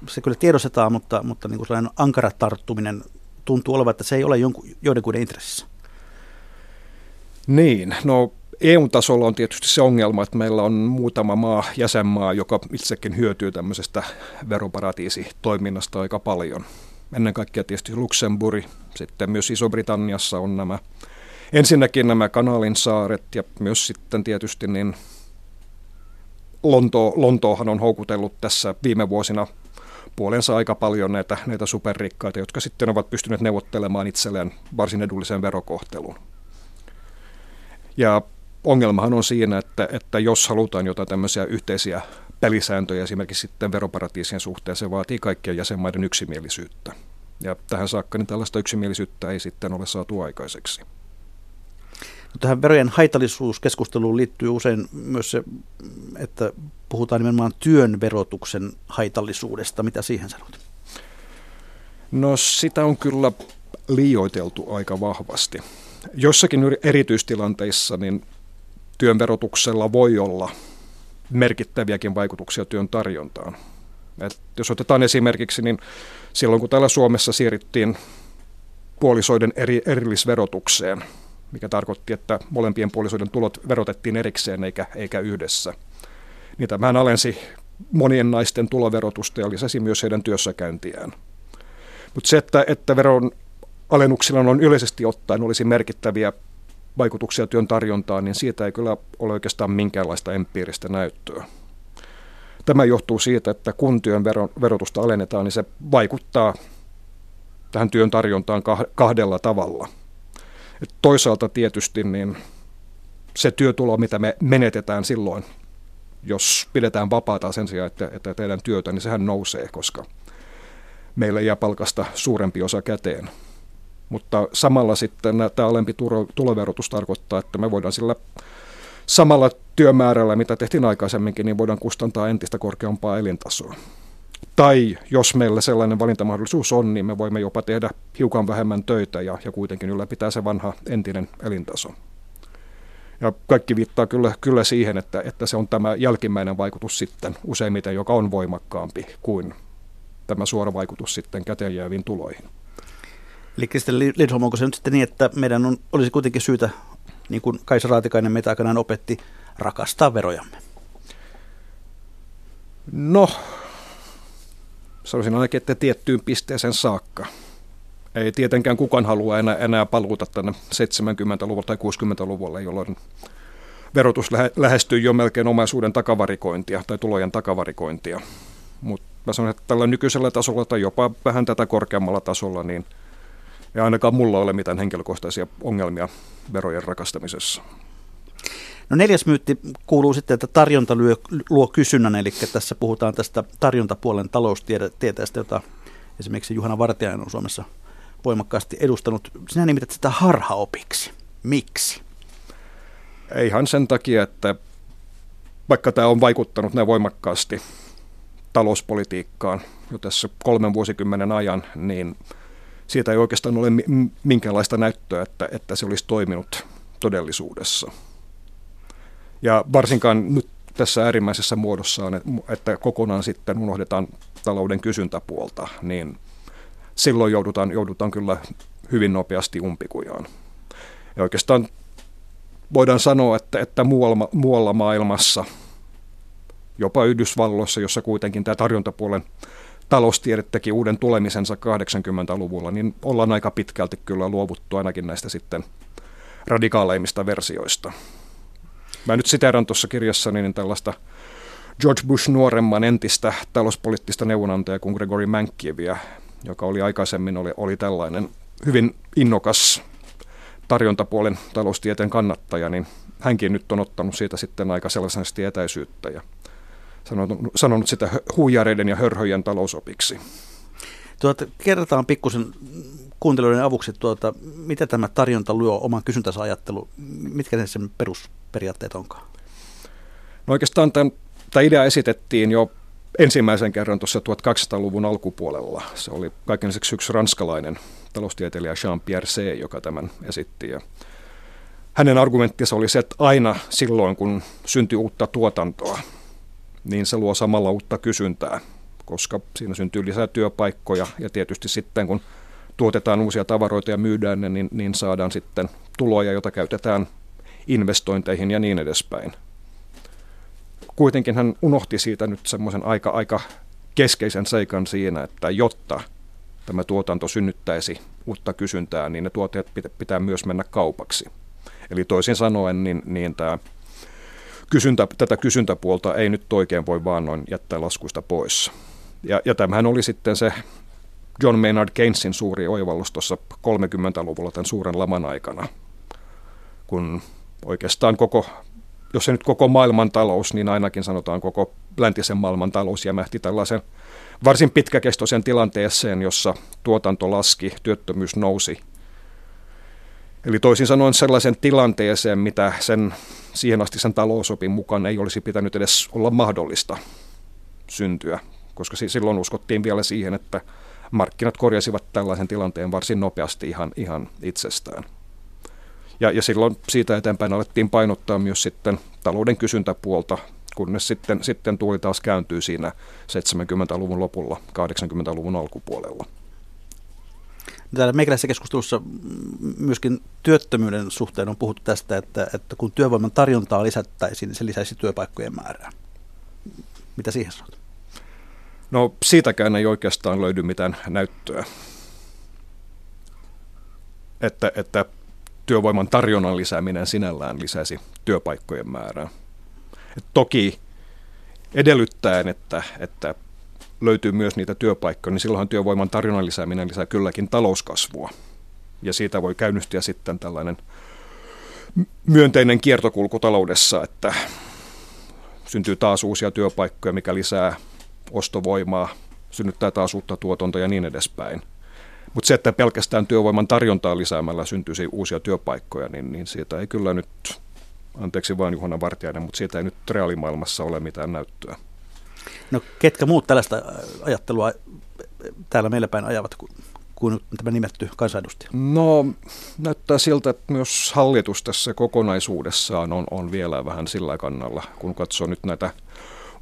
se kyllä tiedostetaan, mutta, mutta niin kuin sellainen ankara tarttuminen tuntuu olevan, että se ei ole jonkun, joidenkuiden intressissä? Niin, no EU-tasolla on tietysti se ongelma, että meillä on muutama maa, jäsenmaa, joka itsekin hyötyy tämmöisestä veroparatiisitoiminnasta aika paljon. Ennen kaikkea tietysti Luxemburg, sitten myös Iso-Britanniassa on nämä ensinnäkin nämä Kanaalin saaret ja myös sitten tietysti niin Lonto, Lontoohan on houkutellut tässä viime vuosina puolensa aika paljon näitä, näitä superrikkaita, jotka sitten ovat pystyneet neuvottelemaan itselleen varsin edullisen verokohtelun. Ja ongelmahan on siinä, että, että jos halutaan jotain tämmöisiä yhteisiä pelisääntöjä esimerkiksi sitten veroparatiisien suhteen, se vaatii kaikkien jäsenmaiden yksimielisyyttä. Ja tähän saakka niin tällaista yksimielisyyttä ei sitten ole saatu aikaiseksi. Tähän verojen haitallisuuskeskusteluun liittyy usein myös se, että puhutaan nimenomaan työn verotuksen haitallisuudesta. Mitä siihen sanot? No sitä on kyllä liioiteltu aika vahvasti. Jossakin erityistilanteissa niin työn verotuksella voi olla merkittäviäkin vaikutuksia työn tarjontaan. Et jos otetaan esimerkiksi, niin silloin kun täällä Suomessa siirryttiin puolisoiden eri, erillisverotukseen, mikä tarkoitti, että molempien puolisoiden tulot verotettiin erikseen eikä, eikä yhdessä, niin tämähän alensi monien naisten tuloverotusta ja lisäsi myös heidän työssäkäyntiään. Mutta se, että, että veron alennuksilla on yleisesti ottaen olisi merkittäviä vaikutuksia työn tarjontaan, niin siitä ei kyllä ole oikeastaan minkäänlaista empiiristä näyttöä. Tämä johtuu siitä, että kun työn verotusta alennetaan, niin se vaikuttaa tähän työn tarjontaan kahdella tavalla. Toisaalta tietysti niin se työtulo, mitä me menetetään silloin, jos pidetään vapaata sen sijaan, että, että tehdään työtä, niin sehän nousee, koska meille jää palkasta suurempi osa käteen. Mutta samalla sitten tämä alempi tuloverotus tarkoittaa, että me voidaan sillä samalla työmäärällä, mitä tehtiin aikaisemminkin, niin voidaan kustantaa entistä korkeampaa elintasoa. Tai jos meillä sellainen valintamahdollisuus on, niin me voimme jopa tehdä hiukan vähemmän töitä ja, ja kuitenkin ylläpitää se vanha entinen elintaso. Ja kaikki viittaa kyllä, kyllä siihen, että, että se on tämä jälkimmäinen vaikutus sitten useimmiten, joka on voimakkaampi kuin tämä suora vaikutus sitten käteen jääviin tuloihin. Eli sitten Lindholm, onko se nyt sitten niin, että meidän on, olisi kuitenkin syytä, niin kuin Kaisa Raatikainen meitä aikanaan opetti, rakastaa verojamme? No, sanoisin ainakin, että tiettyyn pisteeseen saakka. Ei tietenkään kukaan halua enää, enää paluuta tänne 70-luvulla tai 60-luvulla, jolloin verotus lähestyy jo melkein omaisuuden takavarikointia tai tulojen takavarikointia. Mutta mä sanon, että tällä nykyisellä tasolla tai jopa vähän tätä korkeammalla tasolla, niin – ei ainakaan mulla ole mitään henkilökohtaisia ongelmia verojen rakastamisessa. No neljäs myytti kuuluu sitten, että tarjonta luo, luo kysynnän, eli tässä puhutaan tästä tarjontapuolen taloustieteestä, jota esimerkiksi Juhana Vartiainen on Suomessa voimakkaasti edustanut. Sinä nimität sitä harhaopiksi. Miksi? Eihän sen takia, että vaikka tämä on vaikuttanut näin voimakkaasti talouspolitiikkaan jo tässä kolmen vuosikymmenen ajan, niin – siitä ei oikeastaan ole minkäänlaista näyttöä, että, että se olisi toiminut todellisuudessa. Ja varsinkaan nyt tässä äärimmäisessä muodossaan, että kokonaan sitten unohdetaan talouden kysyntäpuolta, niin silloin joudutaan, joudutaan kyllä hyvin nopeasti umpikujaan. Ja oikeastaan voidaan sanoa, että, että muualla, muualla maailmassa, jopa Yhdysvalloissa, jossa kuitenkin tämä tarjontapuolen taloustiede teki uuden tulemisensa 80-luvulla, niin ollaan aika pitkälti kyllä luovuttu ainakin näistä sitten radikaaleimmista versioista. Mä nyt siteeran tuossa kirjassani niin tällaista George Bush nuoremman entistä talouspoliittista neuvonantajaa kuin Gregory Mankieviä, joka oli aikaisemmin oli, oli tällainen hyvin innokas tarjontapuolen taloustieteen kannattaja, niin hänkin nyt on ottanut siitä sitten aika sellaisesti etäisyyttä ja sanonut, sanonut sitä huijareiden ja hörhöjen talousopiksi. Tuota, kerrotaan pikkusen kuuntelijoiden avuksi, tuota, mitä tämä tarjonta luo oman kysyntänsä ajattelu, mitkä ne sen perusperiaatteet onkaan? No oikeastaan tämän, tämä idea esitettiin jo ensimmäisen kerran tuossa 1200-luvun alkupuolella. Se oli kaiken yksi ranskalainen taloustieteilijä Jean-Pierre C., joka tämän esitti. Ja hänen argumenttinsa oli se, että aina silloin, kun syntyy uutta tuotantoa, niin se luo samalla uutta kysyntää, koska siinä syntyy lisää työpaikkoja ja tietysti sitten kun tuotetaan uusia tavaroita ja myydään ne, niin, niin saadaan sitten tuloja, joita käytetään investointeihin ja niin edespäin. Kuitenkin hän unohti siitä nyt semmoisen aika, aika keskeisen seikan siinä, että jotta tämä tuotanto synnyttäisi uutta kysyntää, niin ne tuotteet pitää myös mennä kaupaksi. Eli toisin sanoen, niin, niin tämä kysyntä, tätä kysyntäpuolta ei nyt oikein voi vaan noin jättää laskuista pois. Ja, ja tämähän oli sitten se John Maynard Keynesin suuri oivallus tuossa 30-luvulla tämän suuren laman aikana, kun oikeastaan koko, jos ei nyt koko maailman talous, niin ainakin sanotaan koko läntisen maailman talous jämähti tällaisen varsin pitkäkestoisen tilanteeseen, jossa tuotanto laski, työttömyys nousi. Eli toisin sanoen sellaisen tilanteeseen, mitä sen siihen asti sen talousopin mukaan ei olisi pitänyt edes olla mahdollista syntyä, koska silloin uskottiin vielä siihen, että markkinat korjasivat tällaisen tilanteen varsin nopeasti ihan, ihan itsestään. Ja, ja silloin siitä eteenpäin alettiin painottaa myös sitten talouden kysyntäpuolta, kunnes sitten, sitten tuuli taas kääntyy siinä 70-luvun lopulla, 80-luvun alkupuolella. Täällä meikäläisessä keskustelussa myöskin työttömyyden suhteen on puhuttu tästä, että, että kun työvoiman tarjontaa lisättäisiin, niin se lisäisi työpaikkojen määrää. Mitä siihen sanot? No siitäkään ei oikeastaan löydy mitään näyttöä, että, että työvoiman tarjonnan lisääminen sinällään lisäisi työpaikkojen määrää. Et toki edellyttäen, että, että löytyy myös niitä työpaikkoja, niin silloinhan työvoiman tarjonnan lisääminen lisää kylläkin talouskasvua. Ja siitä voi käynnistyä sitten tällainen myönteinen kiertokulku taloudessa, että syntyy taas uusia työpaikkoja, mikä lisää ostovoimaa, synnyttää taas uutta tuotantoa ja niin edespäin. Mutta se, että pelkästään työvoiman tarjontaa lisäämällä syntyisi uusia työpaikkoja, niin, niin siitä ei kyllä nyt, anteeksi vain Juhana Vartiainen, mutta siitä ei nyt reaalimaailmassa ole mitään näyttöä. No ketkä muut tällaista ajattelua täällä meillä päin ajavat kuin, kuin tämä nimetty kansanedustaja? No näyttää siltä, että myös hallitus tässä kokonaisuudessaan on, on vielä vähän sillä kannalla, kun katsoo nyt näitä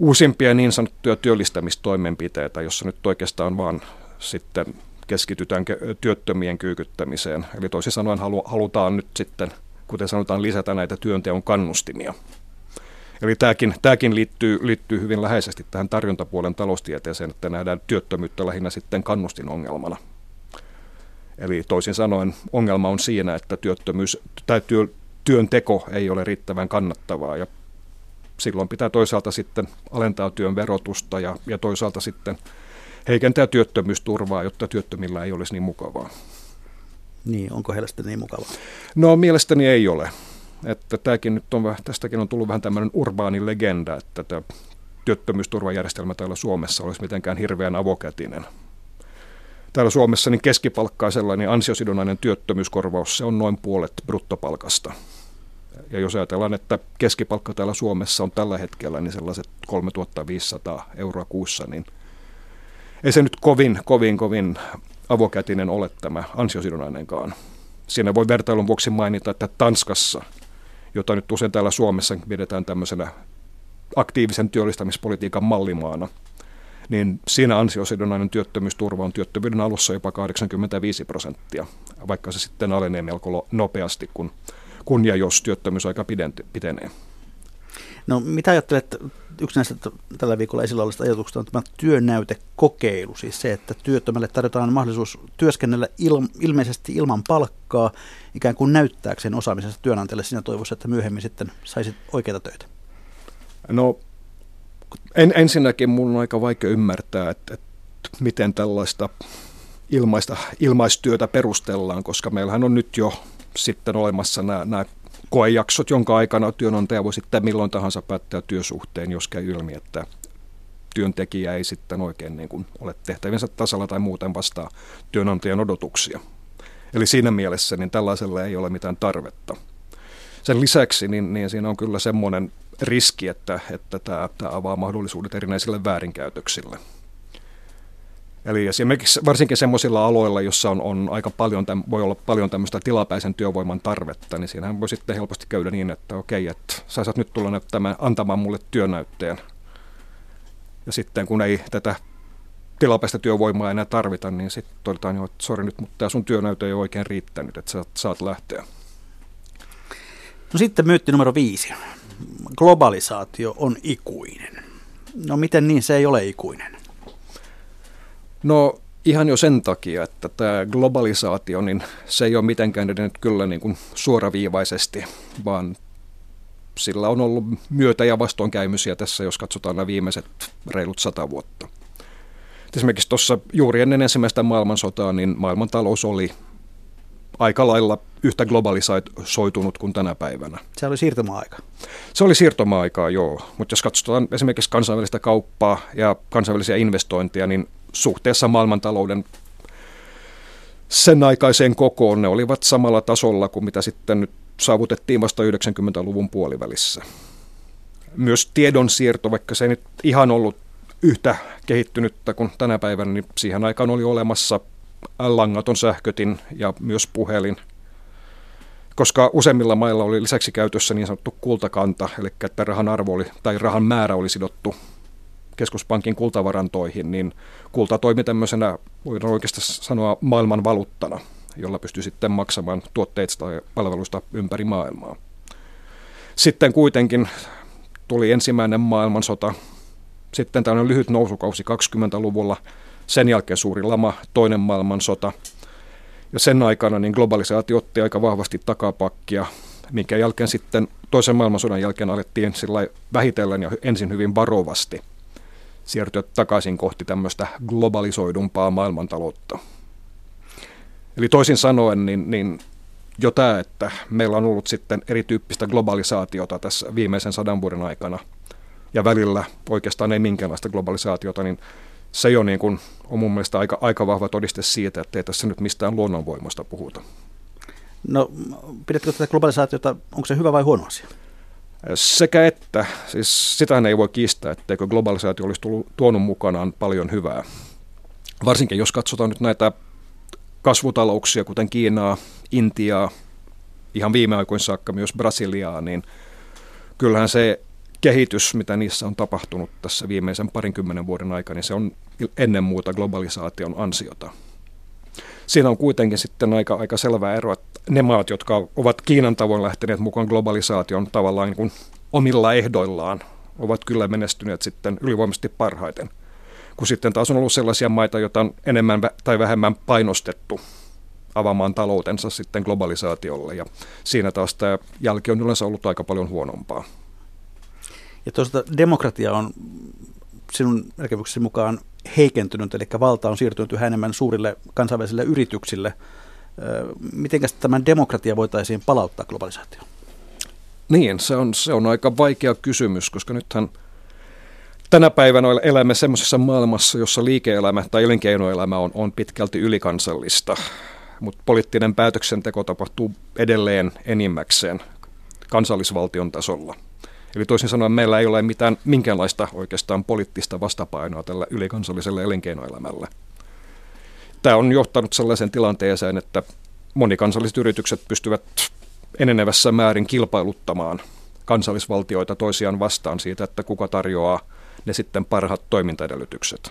uusimpia niin sanottuja työllistämistoimenpiteitä, jossa nyt oikeastaan vaan sitten keskitytään työttömien kyykyttämiseen. Eli toisin sanoen halu, halutaan nyt sitten, kuten sanotaan, lisätä näitä työnteon kannustimia. Eli tämäkin, tämäkin liittyy, liittyy hyvin läheisesti tähän tarjontapuolen taloustieteeseen, että nähdään työttömyyttä lähinnä sitten kannustinongelmana. Eli toisin sanoen ongelma on siinä, että työttömyys tai työ, työnteko ei ole riittävän kannattavaa ja silloin pitää toisaalta sitten alentaa työn verotusta ja, ja toisaalta sitten heikentää työttömyysturvaa, jotta työttömillä ei olisi niin mukavaa. Niin, onko heillä sitten niin mukavaa? No mielestäni ei ole. Että tämäkin nyt on, tästäkin on tullut vähän tämmöinen urbaani legenda, että tämä työttömyysturvajärjestelmä täällä Suomessa olisi mitenkään hirveän avokätinen. Täällä Suomessa niin keskipalkkaa sellainen ansiosidonnainen työttömyyskorvaus, se on noin puolet bruttopalkasta. Ja jos ajatellaan, että keskipalkka täällä Suomessa on tällä hetkellä niin sellaiset 3500 euroa kuussa, niin ei se nyt kovin, kovin, kovin avokätinen ole tämä ansiosidonnainenkaan. Siinä voi vertailun vuoksi mainita, että Tanskassa, jota nyt usein täällä Suomessa pidetään tämmöisenä aktiivisen työllistämispolitiikan mallimaana, niin siinä ansiosidonnainen työttömyysturva on työttömyyden alussa jopa 85 prosenttia, vaikka se sitten alenee melko nopeasti, kun kun ja jos työttömyysaika pitenee. No mitä ajattelet, yksi näistä tällä viikolla esillä olevista ajatuksista on tämä työnäytekokeilu, siis se, että työttömälle tarjotaan mahdollisuus työskennellä il, ilmeisesti ilman palkkaa, ikään kuin näyttääkseen osaamisensa työnantajalle siinä toivossa, että myöhemmin sitten saisit oikeita töitä. No en, ensinnäkin mun on aika vaikea ymmärtää, että, että miten tällaista ilmaista, ilmaistyötä perustellaan, koska meillähän on nyt jo sitten olemassa nämä, nämä koejaksot, jonka aikana työnantaja voi sitten milloin tahansa päättää työsuhteen, jos käy ilmi, että työntekijä ei sitten oikein niin kuin ole tehtäviensä tasalla tai muuten vastaa työnantajan odotuksia. Eli siinä mielessä niin tällaiselle ei ole mitään tarvetta. Sen lisäksi niin, niin siinä on kyllä semmoinen riski, että, että tämä, tämä avaa mahdollisuudet erinäisille väärinkäytöksille. Eli esimerkiksi varsinkin semmoisilla aloilla, jossa on, on aika paljon, täm, voi olla paljon tämmöistä tilapäisen työvoiman tarvetta, niin siinähän voi sitten helposti käydä niin, että okei, että sä saat nyt tulla näyttämään, antamaan mulle työnäytteen. Ja sitten kun ei tätä tilapäistä työvoimaa enää tarvita, niin sitten todetaan jo, että sori nyt, mutta tämä sun työnäytö ei ole oikein riittänyt, että sä saat lähteä. No sitten myytti numero viisi. Globalisaatio on ikuinen. No miten niin se ei ole ikuinen? No ihan jo sen takia, että tämä globalisaatio, niin se ei ole mitenkään edennyt kyllä niin kuin suoraviivaisesti, vaan sillä on ollut myötä- ja vastoinkäymisiä tässä, jos katsotaan nämä viimeiset reilut sata vuotta. Esimerkiksi tuossa juuri ennen ensimmäistä maailmansotaa, niin maailmantalous oli aika lailla yhtä globalisoitunut kuin tänä päivänä. Se oli siirtymäaika. Se oli siirtymäaikaa, joo. Mutta jos katsotaan esimerkiksi kansainvälistä kauppaa ja kansainvälisiä investointeja, niin suhteessa maailmantalouden sen aikaiseen kokoon ne olivat samalla tasolla kuin mitä sitten nyt saavutettiin vasta 90-luvun puolivälissä. Myös tiedonsiirto, vaikka se ei nyt ihan ollut yhtä kehittynyttä kuin tänä päivänä, niin siihen aikaan oli olemassa langaton sähkötin ja myös puhelin, koska useimmilla mailla oli lisäksi käytössä niin sanottu kultakanta, eli että rahan arvo oli, tai rahan määrä oli sidottu keskuspankin kultavarantoihin, niin kulta toimi tämmöisenä, voidaan oikeastaan sanoa, maailman valuuttana, jolla pystyi sitten maksamaan tuotteista ja palveluista ympäri maailmaa. Sitten kuitenkin tuli ensimmäinen maailmansota, sitten tämmöinen lyhyt nousukausi 20-luvulla, sen jälkeen suuri lama, toinen maailmansota. Ja sen aikana niin globalisaatio otti aika vahvasti takapakkia, minkä jälkeen sitten toisen maailmansodan jälkeen alettiin sillä vähitellen ja ensin hyvin varovasti siirtyä takaisin kohti tämmöistä globalisoidumpaa maailmantaloutta. Eli toisin sanoen, niin, niin jo tämä, että meillä on ollut sitten erityyppistä globalisaatiota tässä viimeisen sadan vuoden aikana, ja välillä oikeastaan ei minkäänlaista globalisaatiota, niin se jo niin kuin on mun mielestä aika, aika vahva todiste siitä, että ei tässä nyt mistään luonnonvoimasta puhuta. No, pidätkö tätä globalisaatiota, onko se hyvä vai huono asia? Sekä että, siis sitähän ei voi kiistää, etteikö globalisaatio olisi tullut, tuonut mukanaan paljon hyvää. Varsinkin jos katsotaan nyt näitä kasvutalouksia, kuten Kiinaa, Intiaa, ihan viime aikoina saakka myös Brasiliaa, niin kyllähän se kehitys, mitä niissä on tapahtunut tässä viimeisen parinkymmenen vuoden aikana, niin se on ennen muuta globalisaation ansiota. Siinä on kuitenkin sitten aika, aika selvä ero, että ne maat, jotka ovat Kiinan tavoin lähteneet mukaan globalisaation tavallaan niin kuin omilla ehdoillaan, ovat kyllä menestyneet sitten ylivoimaisesti parhaiten. Kun sitten taas on ollut sellaisia maita, joita on enemmän tai vähemmän painostettu avaamaan taloutensa sitten globalisaatiolle. Ja siinä taas tämä jälki on yleensä ollut aika paljon huonompaa. Ja tuosta demokratia on sinun näkemyksesi mukaan heikentynyt, eli valta on siirtynyt yhä enemmän suurille kansainvälisille yrityksille. Miten tämä demokratia voitaisiin palauttaa globalisaatioon? Niin, se on, se on aika vaikea kysymys, koska nythän tänä päivänä elämme semmoisessa maailmassa, jossa liike-elämä tai elinkeinoelämä on, on pitkälti ylikansallista, mutta poliittinen päätöksenteko tapahtuu edelleen enimmäkseen kansallisvaltion tasolla – Eli toisin sanoen meillä ei ole mitään, minkäänlaista oikeastaan poliittista vastapainoa tällä ylikansalliselle elinkeinoelämälle. Tämä on johtanut sellaisen tilanteeseen, että monikansalliset yritykset pystyvät enenevässä määrin kilpailuttamaan kansallisvaltioita toisiaan vastaan siitä, että kuka tarjoaa ne sitten parhaat toimintaedellytykset.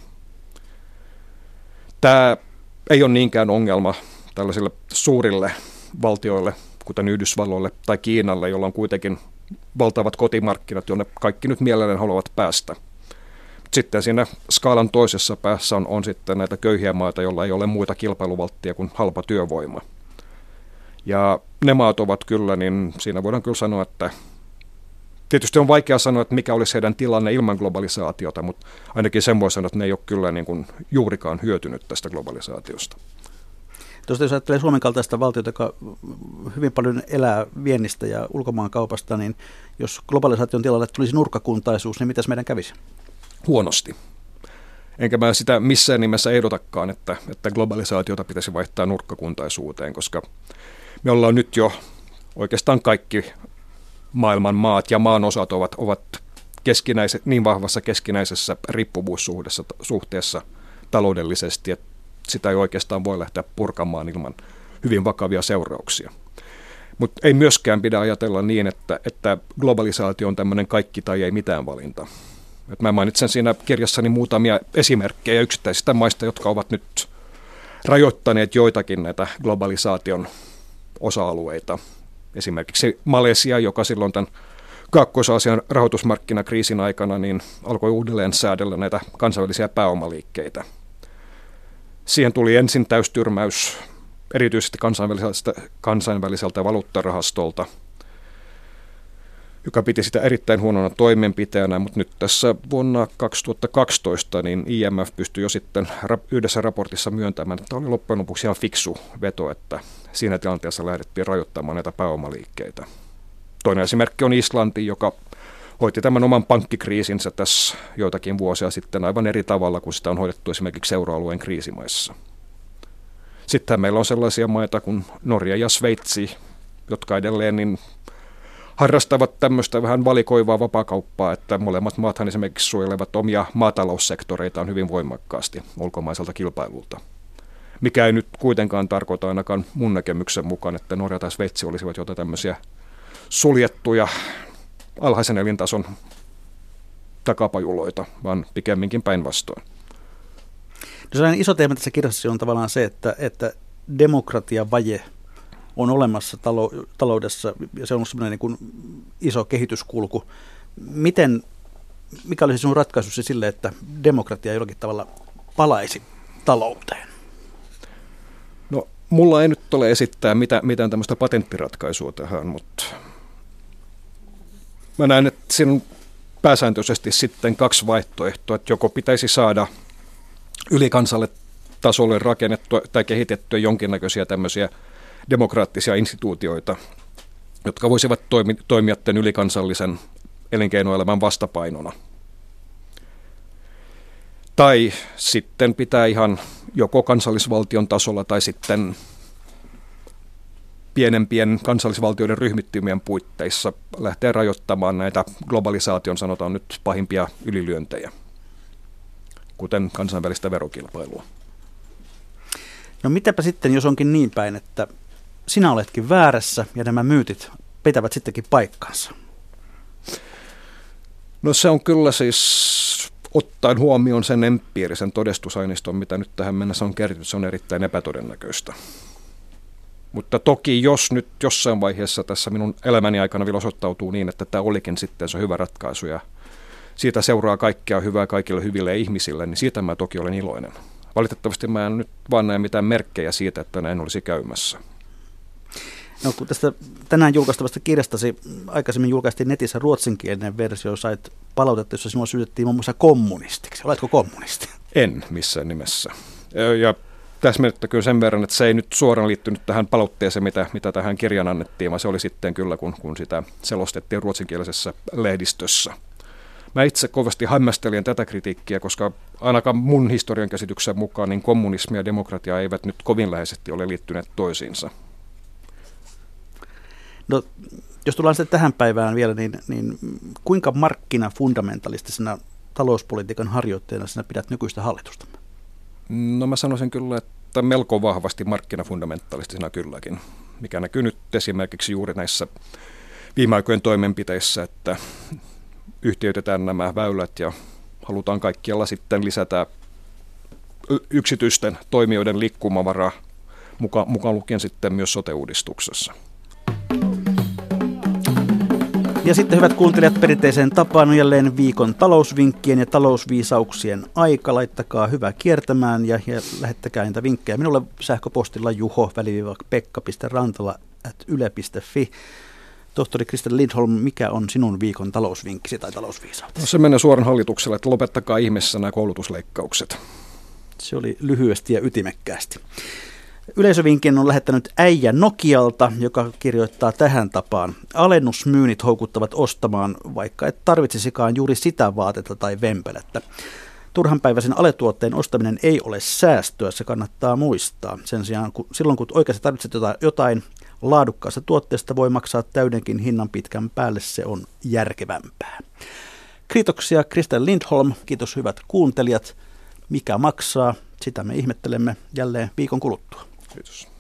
Tämä ei ole niinkään ongelma tällaisille suurille valtioille, kuten Yhdysvalloille tai Kiinalle, jolla on kuitenkin valtavat kotimarkkinat, jonne kaikki nyt mielellään haluavat päästä. Sitten siinä skaalan toisessa päässä on, on sitten näitä köyhiä maita, joilla ei ole muita kilpailuvalttia kuin halpa työvoima. Ja ne maat ovat kyllä, niin siinä voidaan kyllä sanoa, että tietysti on vaikea sanoa, että mikä olisi heidän tilanne ilman globalisaatiota, mutta ainakin sen voi sanoa, että ne ei ole kyllä niin kuin juurikaan hyötynyt tästä globalisaatiosta. Tuosta jos ajattelee Suomen kaltaista valtiota, joka hyvin paljon elää viennistä ja ulkomaankaupasta, niin jos globalisaation tilalle tulisi nurkkakuntaisuus, niin mitäs meidän kävisi? Huonosti. Enkä mä sitä missään nimessä ehdotakaan, että, että globalisaatiota pitäisi vaihtaa nurkkakuntaisuuteen, koska me ollaan nyt jo oikeastaan kaikki maailman maat ja maan osat ovat, ovat keskinäiset, niin vahvassa keskinäisessä riippuvuussuhteessa suhteessa taloudellisesti, että sitä ei oikeastaan voi lähteä purkamaan ilman hyvin vakavia seurauksia. Mutta ei myöskään pidä ajatella niin, että, että globalisaatio on tämmöinen kaikki tai ei mitään valinta. Et mä mainitsen siinä kirjassani muutamia esimerkkejä yksittäisistä maista, jotka ovat nyt rajoittaneet joitakin näitä globalisaation osa-alueita. Esimerkiksi Malesia, joka silloin tämän Kaakkois-Aasian rahoitusmarkkinakriisin aikana niin alkoi uudelleen säädellä näitä kansainvälisiä pääomaliikkeitä. Siihen tuli ensin täystyrmäys erityisesti kansainväliseltä, kansainväliseltä valuuttarahastolta, joka piti sitä erittäin huonona toimenpiteenä, mutta nyt tässä vuonna 2012 niin IMF pystyi jo sitten yhdessä raportissa myöntämään, että oli loppujen lopuksi ihan fiksu veto, että siinä tilanteessa lähdettiin rajoittamaan näitä pääomaliikkeitä. Toinen esimerkki on Islanti, joka hoiti tämän oman pankkikriisinsä tässä joitakin vuosia sitten aivan eri tavalla kuin sitä on hoidettu esimerkiksi euroalueen kriisimaissa. Sitten meillä on sellaisia maita kuin Norja ja Sveitsi, jotka edelleen niin harrastavat tämmöistä vähän valikoivaa vapaakauppaa, että molemmat maathan esimerkiksi suojelevat omia maataloussektoreitaan hyvin voimakkaasti ulkomaiselta kilpailulta. Mikä ei nyt kuitenkaan tarkoita ainakaan mun näkemyksen mukaan, että Norja tai Sveitsi olisivat jotain tämmöisiä suljettuja alhaisen elintason takapajuloita, vaan pikemminkin päinvastoin. No sellainen iso teema tässä kirjassa on tavallaan se, että, että demokratian vaje on olemassa talo, taloudessa ja se on sellainen niin kuin iso kehityskulku. Miten, mikä olisi sinun ratkaisusi sille, että demokratia jollakin tavalla palaisi talouteen? No, mulla ei nyt ole esittää mitään, mitään tämmöistä patenttiratkaisua tähän, mutta mä näen, että siinä on pääsääntöisesti sitten kaksi vaihtoehtoa, että joko pitäisi saada ylikansalle tasolle rakennettua tai kehitettyä jonkinnäköisiä tämmöisiä demokraattisia instituutioita, jotka voisivat toimi, toimia tämän ylikansallisen elinkeinoelämän vastapainona. Tai sitten pitää ihan joko kansallisvaltion tasolla tai sitten pienempien kansallisvaltioiden ryhmittymien puitteissa lähteä rajoittamaan näitä globalisaation sanotaan nyt pahimpia ylilyöntejä, kuten kansainvälistä verokilpailua. No mitäpä sitten, jos onkin niin päin, että sinä oletkin väärässä ja nämä myytit pitävät sittenkin paikkansa? No se on kyllä siis ottaen huomioon sen empiirisen todistusaineiston, mitä nyt tähän mennessä on kertynyt, se on erittäin epätodennäköistä. Mutta toki jos nyt jossain vaiheessa tässä minun elämäni aikana vielä osoittautuu niin, että tämä olikin sitten se hyvä ratkaisu ja siitä seuraa kaikkea hyvää kaikille hyville ihmisille, niin siitä mä toki olen iloinen. Valitettavasti mä en nyt vaan näe mitään merkkejä siitä, että näin olisi käymässä. No kun tästä tänään julkaistavasta kirjastasi aikaisemmin julkaistiin netissä ruotsinkielinen versio, sait palautetta, jossa sinua syytettiin muun muassa kommunistiksi. Oletko kommunisti? En missään nimessä. Ja täsmennettäköön sen verran, että se ei nyt suoraan liittynyt tähän palautteeseen, mitä, mitä tähän kirjan annettiin, vaan se oli sitten kyllä, kun, kun sitä selostettiin ruotsinkielisessä lehdistössä. Mä itse kovasti hämmästelin tätä kritiikkiä, koska ainakaan mun historian käsityksen mukaan niin kommunismi ja demokratia eivät nyt kovin läheisesti ole liittyneet toisiinsa. No, jos tullaan sitten tähän päivään vielä, niin, niin kuinka markkinafundamentalistisena talouspolitiikan harjoittajana sinä pidät nykyistä hallitusta? No mä sanoisin kyllä, että melko vahvasti markkinafundamentalistisena kylläkin, mikä näkyy nyt esimerkiksi juuri näissä viime aikojen toimenpiteissä, että yhtiöitetään nämä väylät ja halutaan kaikkialla sitten lisätä yksityisten toimijoiden liikkumavaraa, mukaan, lukien sitten myös sote-uudistuksessa. Ja sitten hyvät kuuntelijat, perinteiseen tapaan on jälleen viikon talousvinkkien ja talousviisauksien aika. Laittakaa hyvä kiertämään ja, ja lähettäkää niitä vinkkejä minulle sähköpostilla juho pekka.rantala yle.fi. Tohtori Kristen Lindholm, mikä on sinun viikon talousvinkkisi tai talousviisautesi? No se menee suoran hallitukselle, että lopettakaa ihmeessä nämä koulutusleikkaukset. Se oli lyhyesti ja ytimekkäästi. Yleisövinkin on lähettänyt äijä Nokialta, joka kirjoittaa tähän tapaan. Alennusmyynnit houkuttavat ostamaan, vaikka et tarvitsisikaan juuri sitä vaatetta tai vempelettä. Turhanpäiväisen aletuotteen ostaminen ei ole säästöä, se kannattaa muistaa. Sen sijaan kun, silloin kun oikeasti tarvitset jotain laadukkaasta tuotteesta, voi maksaa täydenkin hinnan pitkän päälle, se on järkevämpää. Kiitoksia Kristen Lindholm, kiitos hyvät kuuntelijat. Mikä maksaa, sitä me ihmettelemme jälleen viikon kuluttua. Kiitos.